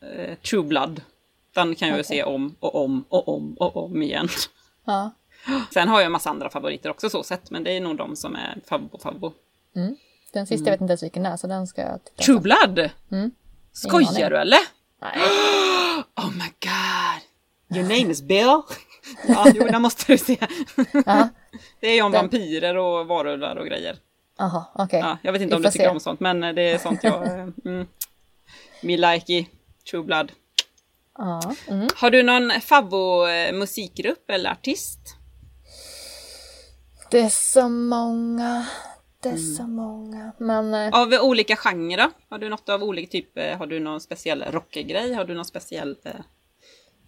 eh, True Blood. Den kan jag ju Okej. se om och om och om och om igen. ja. Sen har jag en massa andra favoriter också så sett. Men det är nog de som är favvo favvo. Mm. Den sista jag vet inte ens vilken är, så den ska jag titta True på. Blood! Mm. Skojar du eller? Nej. Oh my god! Your name is Bill? ja, jo, den måste du se. Det är ju om Den- vampyrer och varulvar och grejer. Jaha, okej. Ja, jag vet inte om du tycker se. om sånt, men det är sånt jag... eh, Mm, me likey, True Blood. Ja. Mm. Har du någon favvo eh, eller artist? Det är så många. Det är Mm. så många. Men eh, Av olika genrer då? Har du något av olika typ? eh, Har du någon speciell rockgrej? Har du någon speciell eh,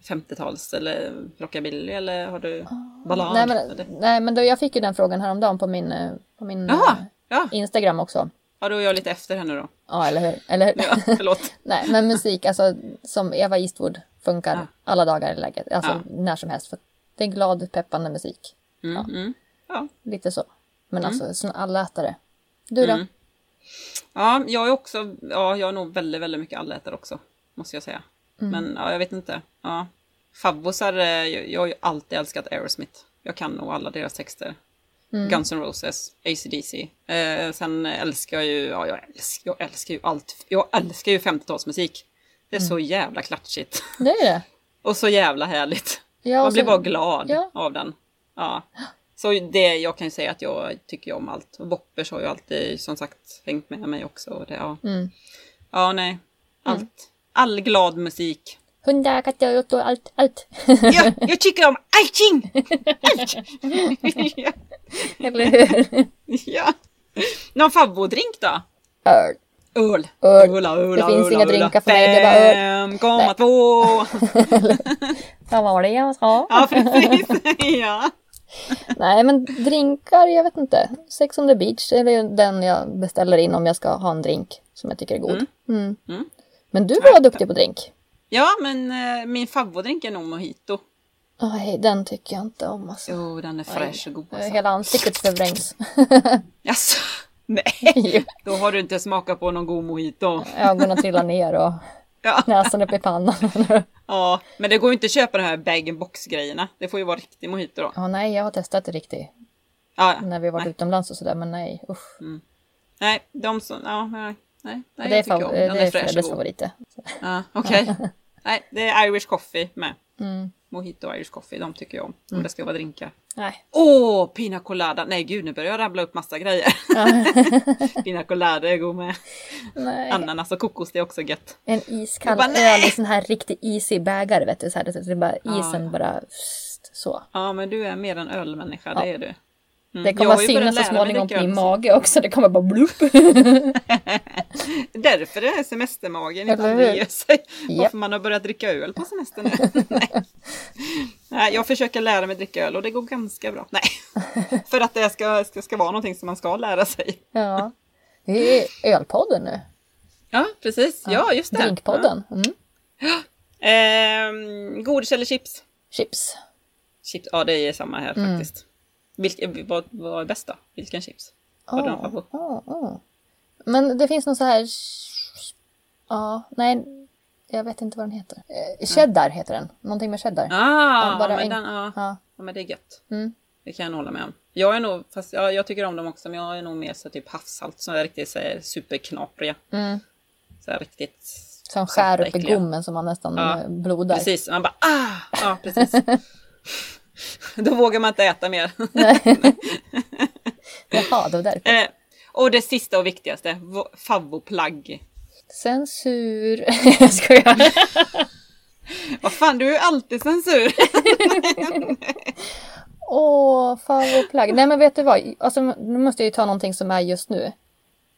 50-tals eller rockabilly eller har du ballad? Ah, nej, men, eller? nej, men då, jag fick ju den frågan häromdagen på min, eh, på min Jaha, eh, ja. Instagram också. ja, då är jag lite efter henne då. Ja, eller hur? Eller hur? Ja, förlåt. nej, men musik, alltså som Eva Eastwood funkar Ja. alla dagar i läget. Alltså när som helst. För det är glad, peppande musik. Mm, Ja. mm. Ja. Lite så. Men alltså, sån allätare. Du då? Mm. ja, jag är också, ja, jag är nog väldigt, väldigt mycket allätare också. Måste jag säga. Mm. Men ja, jag vet inte. Ja. Favvosar, eh, jag, jag har ju alltid älskat Aerosmith. Jag kan nog alla deras texter. Mm. Guns N' Roses, AC/DC. Eh, sen älskar jag ju, ja jag älskar, jag älskar ju allt. Jag älskar ju 50-talsmusik. Det är så Mm. jävla klatschigt. Det är det. Och så jävla härligt. Ja, Man blir så- bara glad Ja. av den. Ja. Så det, jag kan ju säga att jag tycker om allt. Och Boppers har ju alltid som sagt hängt med mig också. Och det, ja. Mm. ja, nej. Allt. All glad musik. Hundar, katter, råttor, allt, allt. Ja, jag tycker om allting! Allt! ja. eller hur? ja. Någon favoritdrink då? Öl. Öl. Öl. Öla, öla, Det finns öla, inga drinkar för mig, det är bara öl. 5,2. Vad var det jag sa? ja, precis. ja. Nej, men drinkar, jag vet inte. Sex on the beach är den jag beställer in om jag ska ha en drink som jag tycker är god. Mm. Mm. Mm. Men du var duktig på drink. ja, men eh, min favoritdrink är nog mojito. Nej, den tycker jag inte om alltså. Jo, den är fräsch och god. Alltså. Hela ansiktet förvrängs. Jaså? Nej, då har du inte smakat på någon god mojito. Ögonen trillar ner och Ja. näsan upp i pannan. ja, men det går ju inte att köpa de här bag-in-box grejerna. Det får ju vara riktig mojito då. Ja, nej, jag har testat det riktigt. Ja, ja. När vi varit nej. utomlands och sådär, men nej, usch. nej, de som... Ja, nej. Nej, nej det är, fav- det är är god. favoriter. Ja, okej. nej, det är Irish coffee med. Mm. Mojito och Irish coffee, de tycker jag om. Om det ska vara drinkar. Nej. Åh, pina colada! Nej gud, nu börjar jag rabbla upp massa grejer. pina colada är god med. nej. Ananas och kokos, det är också gött. En iskall bara, öl i sån här riktig easy bägare, vet du. Så här, det är bara isen ja. bara så. Ja, men du är mer en ölmänniska, Ja. det är du. Mm. Det kommer att synas så småningom på min mage också. Det kommer bara blup. Därför det är semestermagen hur? ger sig. Japp. Varför man har börjat dricka öl på semestern. Nej. Nej, jag försöker lära mig dricka öl och det går ganska bra. Nej, för att det ska, ska, ska vara någonting som man ska lära sig. ja. Det är ölpodden nu. Ja, precis. Ja, just det. Drinkpodden. Mm. Ehm, godis eller chips? Chips. chips? Ja, det är samma här Mm. Faktiskt. Vilk, vad, vad är bäst då? Vilken chips? Har du någon favorit? ah, ah. Men det finns någon så här... Ja, nej. Jag vet inte vad den heter. Eh, cheddar heter den. Någonting med cheddar. Ah, ja, bara men en- den, ja. Ja. ja, men det är gött. Mm. Det kan jag nog hålla med om. Jag är nog, fast ja, jag tycker om dem också, men jag är nog mer så typ havssalt som är riktigt så här, superknapriga. Mm. Så här, riktigt Som skär upp i gommen som man nästan Ja, eh, blodar. Precis, man bara ah! Ja, precis. Då vågar man inte äta mer. Jaha, det var därför. eh, och det sista och viktigaste, favvoplagg. Censur. Jag skojar. Vad fan, du är ju alltid censur. Åh, favoritplagg. Nej men vet du vad? Alltså, nu måste jag ju ta någonting som är just nu.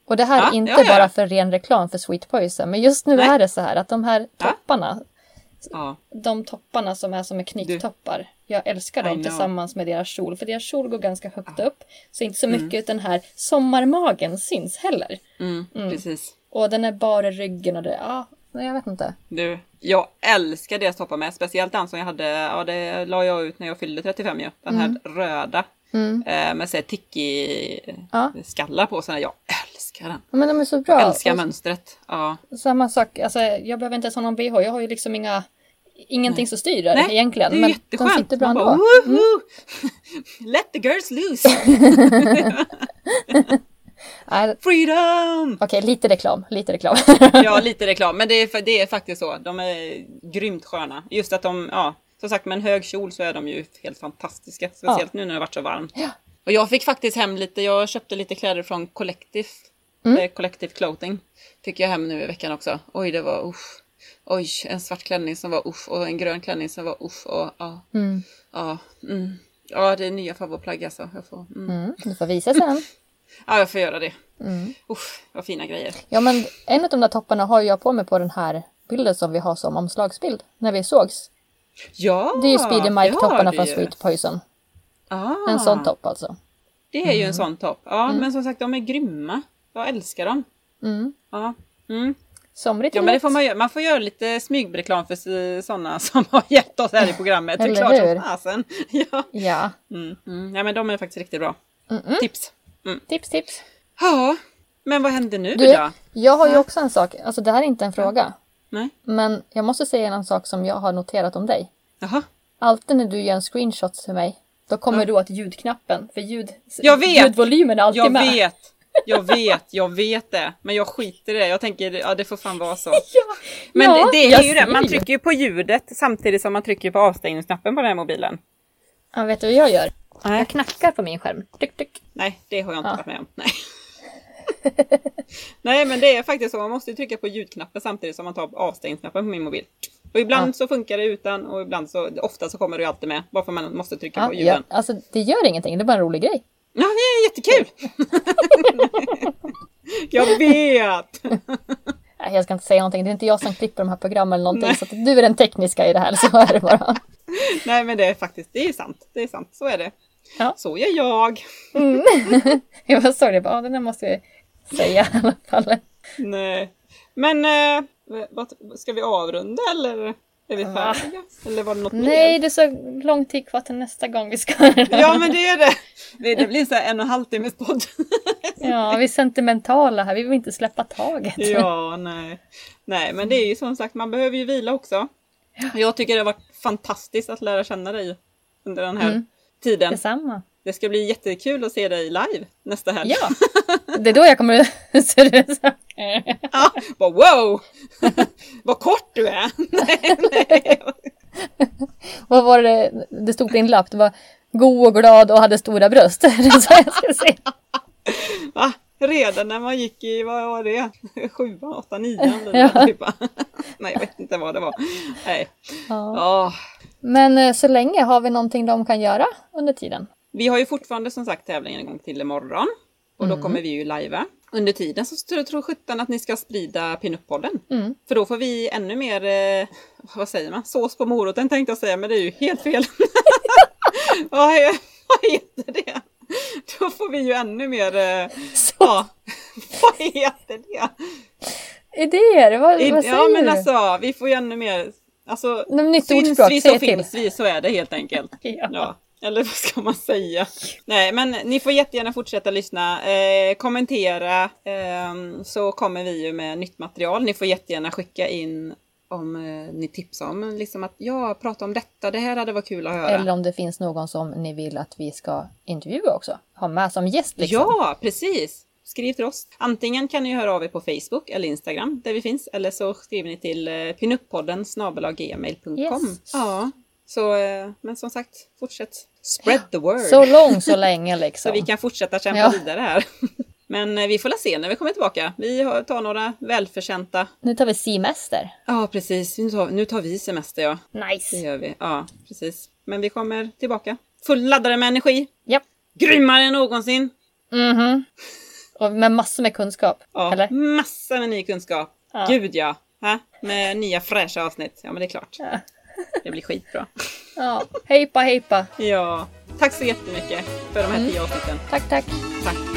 Och det här Ja, är inte ja, ja. bara för ren reklam för Sweet Poison. Men just nu Nej. är det så här att de här topparna, Ja, de topparna som är som är knycktoppar. Jag älskar dem tillsammans med deras kjol. För deras kjol går ganska högt upp. Så inte så Mm. mycket den här sommarmagen syns heller. mm, precis. Och den är bara ryggen och det, ja, jag vet inte. Du, jag älskar deras toppar med. Speciellt den som jag hade, ja det la jag ut när jag fyllde 35 ju. Den här röda. Eh, med såhär tiki Ja. skallar på sig. Jag älskar den. Ja, Men de är så bra. Jag älskar Och mönstret. Ja. Samma sak, alltså, jag behöver inte ens ha någon bh. Jag har ju liksom inga, ingenting som styr där Nej, egentligen. det är men jätteskönt. de sitter bra ändå. Mm. bara, "Woho! Let the girls loose! Nej, Freedom! Okej, lite reklam. Lite reklam. Ja, lite reklam. Men det är, det är faktiskt så. De är grymt sköna. Just att de, ja, som sagt med en hög kjol så är de ju helt fantastiska. Speciellt nu när det har varit så varmt. Ja. Och jag fick faktiskt hem lite, jag köpte lite kläder från Collective. Mm. Eh, Collective Clothing. Fick jag hem nu i veckan också. Oj, det var usch. Oj, en svart klänning som var usch och en grön klänning som var usch. Och, ja, Mm. ja, mm. ja, det är nya favoritplagg alltså. Jag får, mm. Mm, du får visa sen. Ja, jag får göra det. Mm. Usch, vad fina grejer. Ja, men en av de där topparna har jag på mig på den här bilden som vi har som omslagsbild när vi sågs. Ja, Det är ju Speedy Mike-topparna från. Sweet Poison. Ah. En sån topp alltså. Det är ju en sån topp. Ja, men som sagt, de är grymma. Jag älskar dem. Mm. Ja, mm. Somrigt ja men det får man göra. Man får göra lite smygreklam för sådana som har hjälpt oss här i programmet. Det är Eller klart hur? som fasen. Ja. Ja. Mm. Mm. ja, men de är faktiskt riktigt bra. Tips. Tips, tips. Ja, men vad händer nu Du, då? jag har ju också en sak. Alltså det här är inte en fråga. Nej? Men jag måste säga en sak som jag har noterat om dig. Jaha. Alltid när du gör en screenshot till mig. Då kommer du åt ljudknappen. För ljud, Jag vet! ljudvolymen är alltid Jag med. vet. Jag vet, jag vet det. Men jag skiter i det. Jag tänker, ja det får fan vara så. Ja, Men ja, det, det är jag ju det, man trycker ju på ljudet samtidigt som man trycker på avstängningsknappen på den här mobilen. Ja, vet du vad jag gör? Nej. Jag knackar på min skärm. Tyck, tyck. Nej, det har jag inte Ja. varit med om. Nej. Nej, men det är faktiskt så. Man måste ju trycka på ljudknappen samtidigt som man tar avstängningsknappen på min mobil. Och ibland Ja. så funkar det utan och ibland så, ofta så kommer det ju alltid med. Varför man måste trycka Ja, på ja, ljuden. alltså det gör ingenting, det är bara en rolig grej. Ja, det är jättekul! jag vet! Nej, jag ska inte säga någonting, det är inte jag som klipper de här programmen eller någonting. Så att du är den tekniska i det här, så är det bara. Nej, men det är faktiskt, det är sant. Det är sant, så är det. Ja. Så gör jag. Jag bara såg det, bara, "Ja, den där måste vi säga i alla fall. Nej. Men, eh, ska vi avrunda eller? Är vi färdiga? Eller var det något Nej, mer? det är så lång tid kvar till nästa gång vi ska Ja, men det är det. Det, blir så en och en halv timmes podd. Ja, vi är sentimentala här, vi vill inte släppa taget. Ja, nej. Nej, men det är ju som sagt, man behöver ju vila också. Jag tycker det har varit fantastiskt att lära känna dig under den här Mm. tiden. Detsamma. Det ska bli jättekul att se dig live nästa helg. Ja, det är då jag kommer är så. Ja, bara wow! Vad kort du är! nej, nej. Vad var det det stod på din lapp? Det var god och glad och hade stora bröst. Va? Redan när man gick i, vad var det? Sjuan, åttan, nian? Ja. Typ. Nej, jag vet inte vad det var. Nej. Ja. Åh. Men eh, så länge har vi någonting de kan göra under tiden. Vi har ju fortfarande som sagt tävlingen en gång till imorgon. Och Mm. då kommer vi ju lajva. Under tiden så tror sjutton att ni ska sprida Pinup-podden. Mm. För då får vi ännu mer, eh, vad säger man, sås på moroten tänkte jag säga, men det är ju helt fel. vad, heter det? Då får vi ju ännu mer, eh, ja, vad heter det? idéer, vad, I, vad säger ja men du? alltså, vi får ju ännu mer, alltså, syns vi så finns vi, så är det helt enkelt. Ja. Ja. Eller vad ska man säga? Nej, men ni får jättegärna fortsätta lyssna. Eh, kommentera ehm, så kommer vi ju med nytt material. Ni får jättegärna skicka in om eh, ni tipsar om liksom att ja, prata om detta. Det här hade varit kul att höra. Eller om det finns någon som ni vill att vi ska intervjua också. Ha med som gäst liksom. Ja, precis! Skriv till oss. Antingen kan ni höra av er på Facebook eller Instagram där vi finns. Eller så skriver ni till eh, pinuppodden snabelaggmail.com. Yes. Ja, så eh, men som sagt, fortsätt spread the word. Så lång så länge liksom. Så vi kan fortsätta kämpa Ja. vidare här. Men eh, vi får la se när vi kommer tillbaka. Vi tar några välförtjänta... Nu tar vi semester. Ja, precis. Nu tar, nu tar vi semester, ja. Det Nice. gör vi. Ja, precis. Men vi kommer tillbaka. Fulladdade med energi. Japp. Grymmare än någonsin. Mhm. Och med massor med kunskap. Ja, Eller? massa med ny kunskap. Ja. Gud ja. Ha? Med nya fräscha avsnitt. Ja, men det är klart. Ja. Det blir skitbra. Ja. Hejpa hejpa. Ja. Tack så jättemycket för de här tio avsnitten. Tack tack. Tack.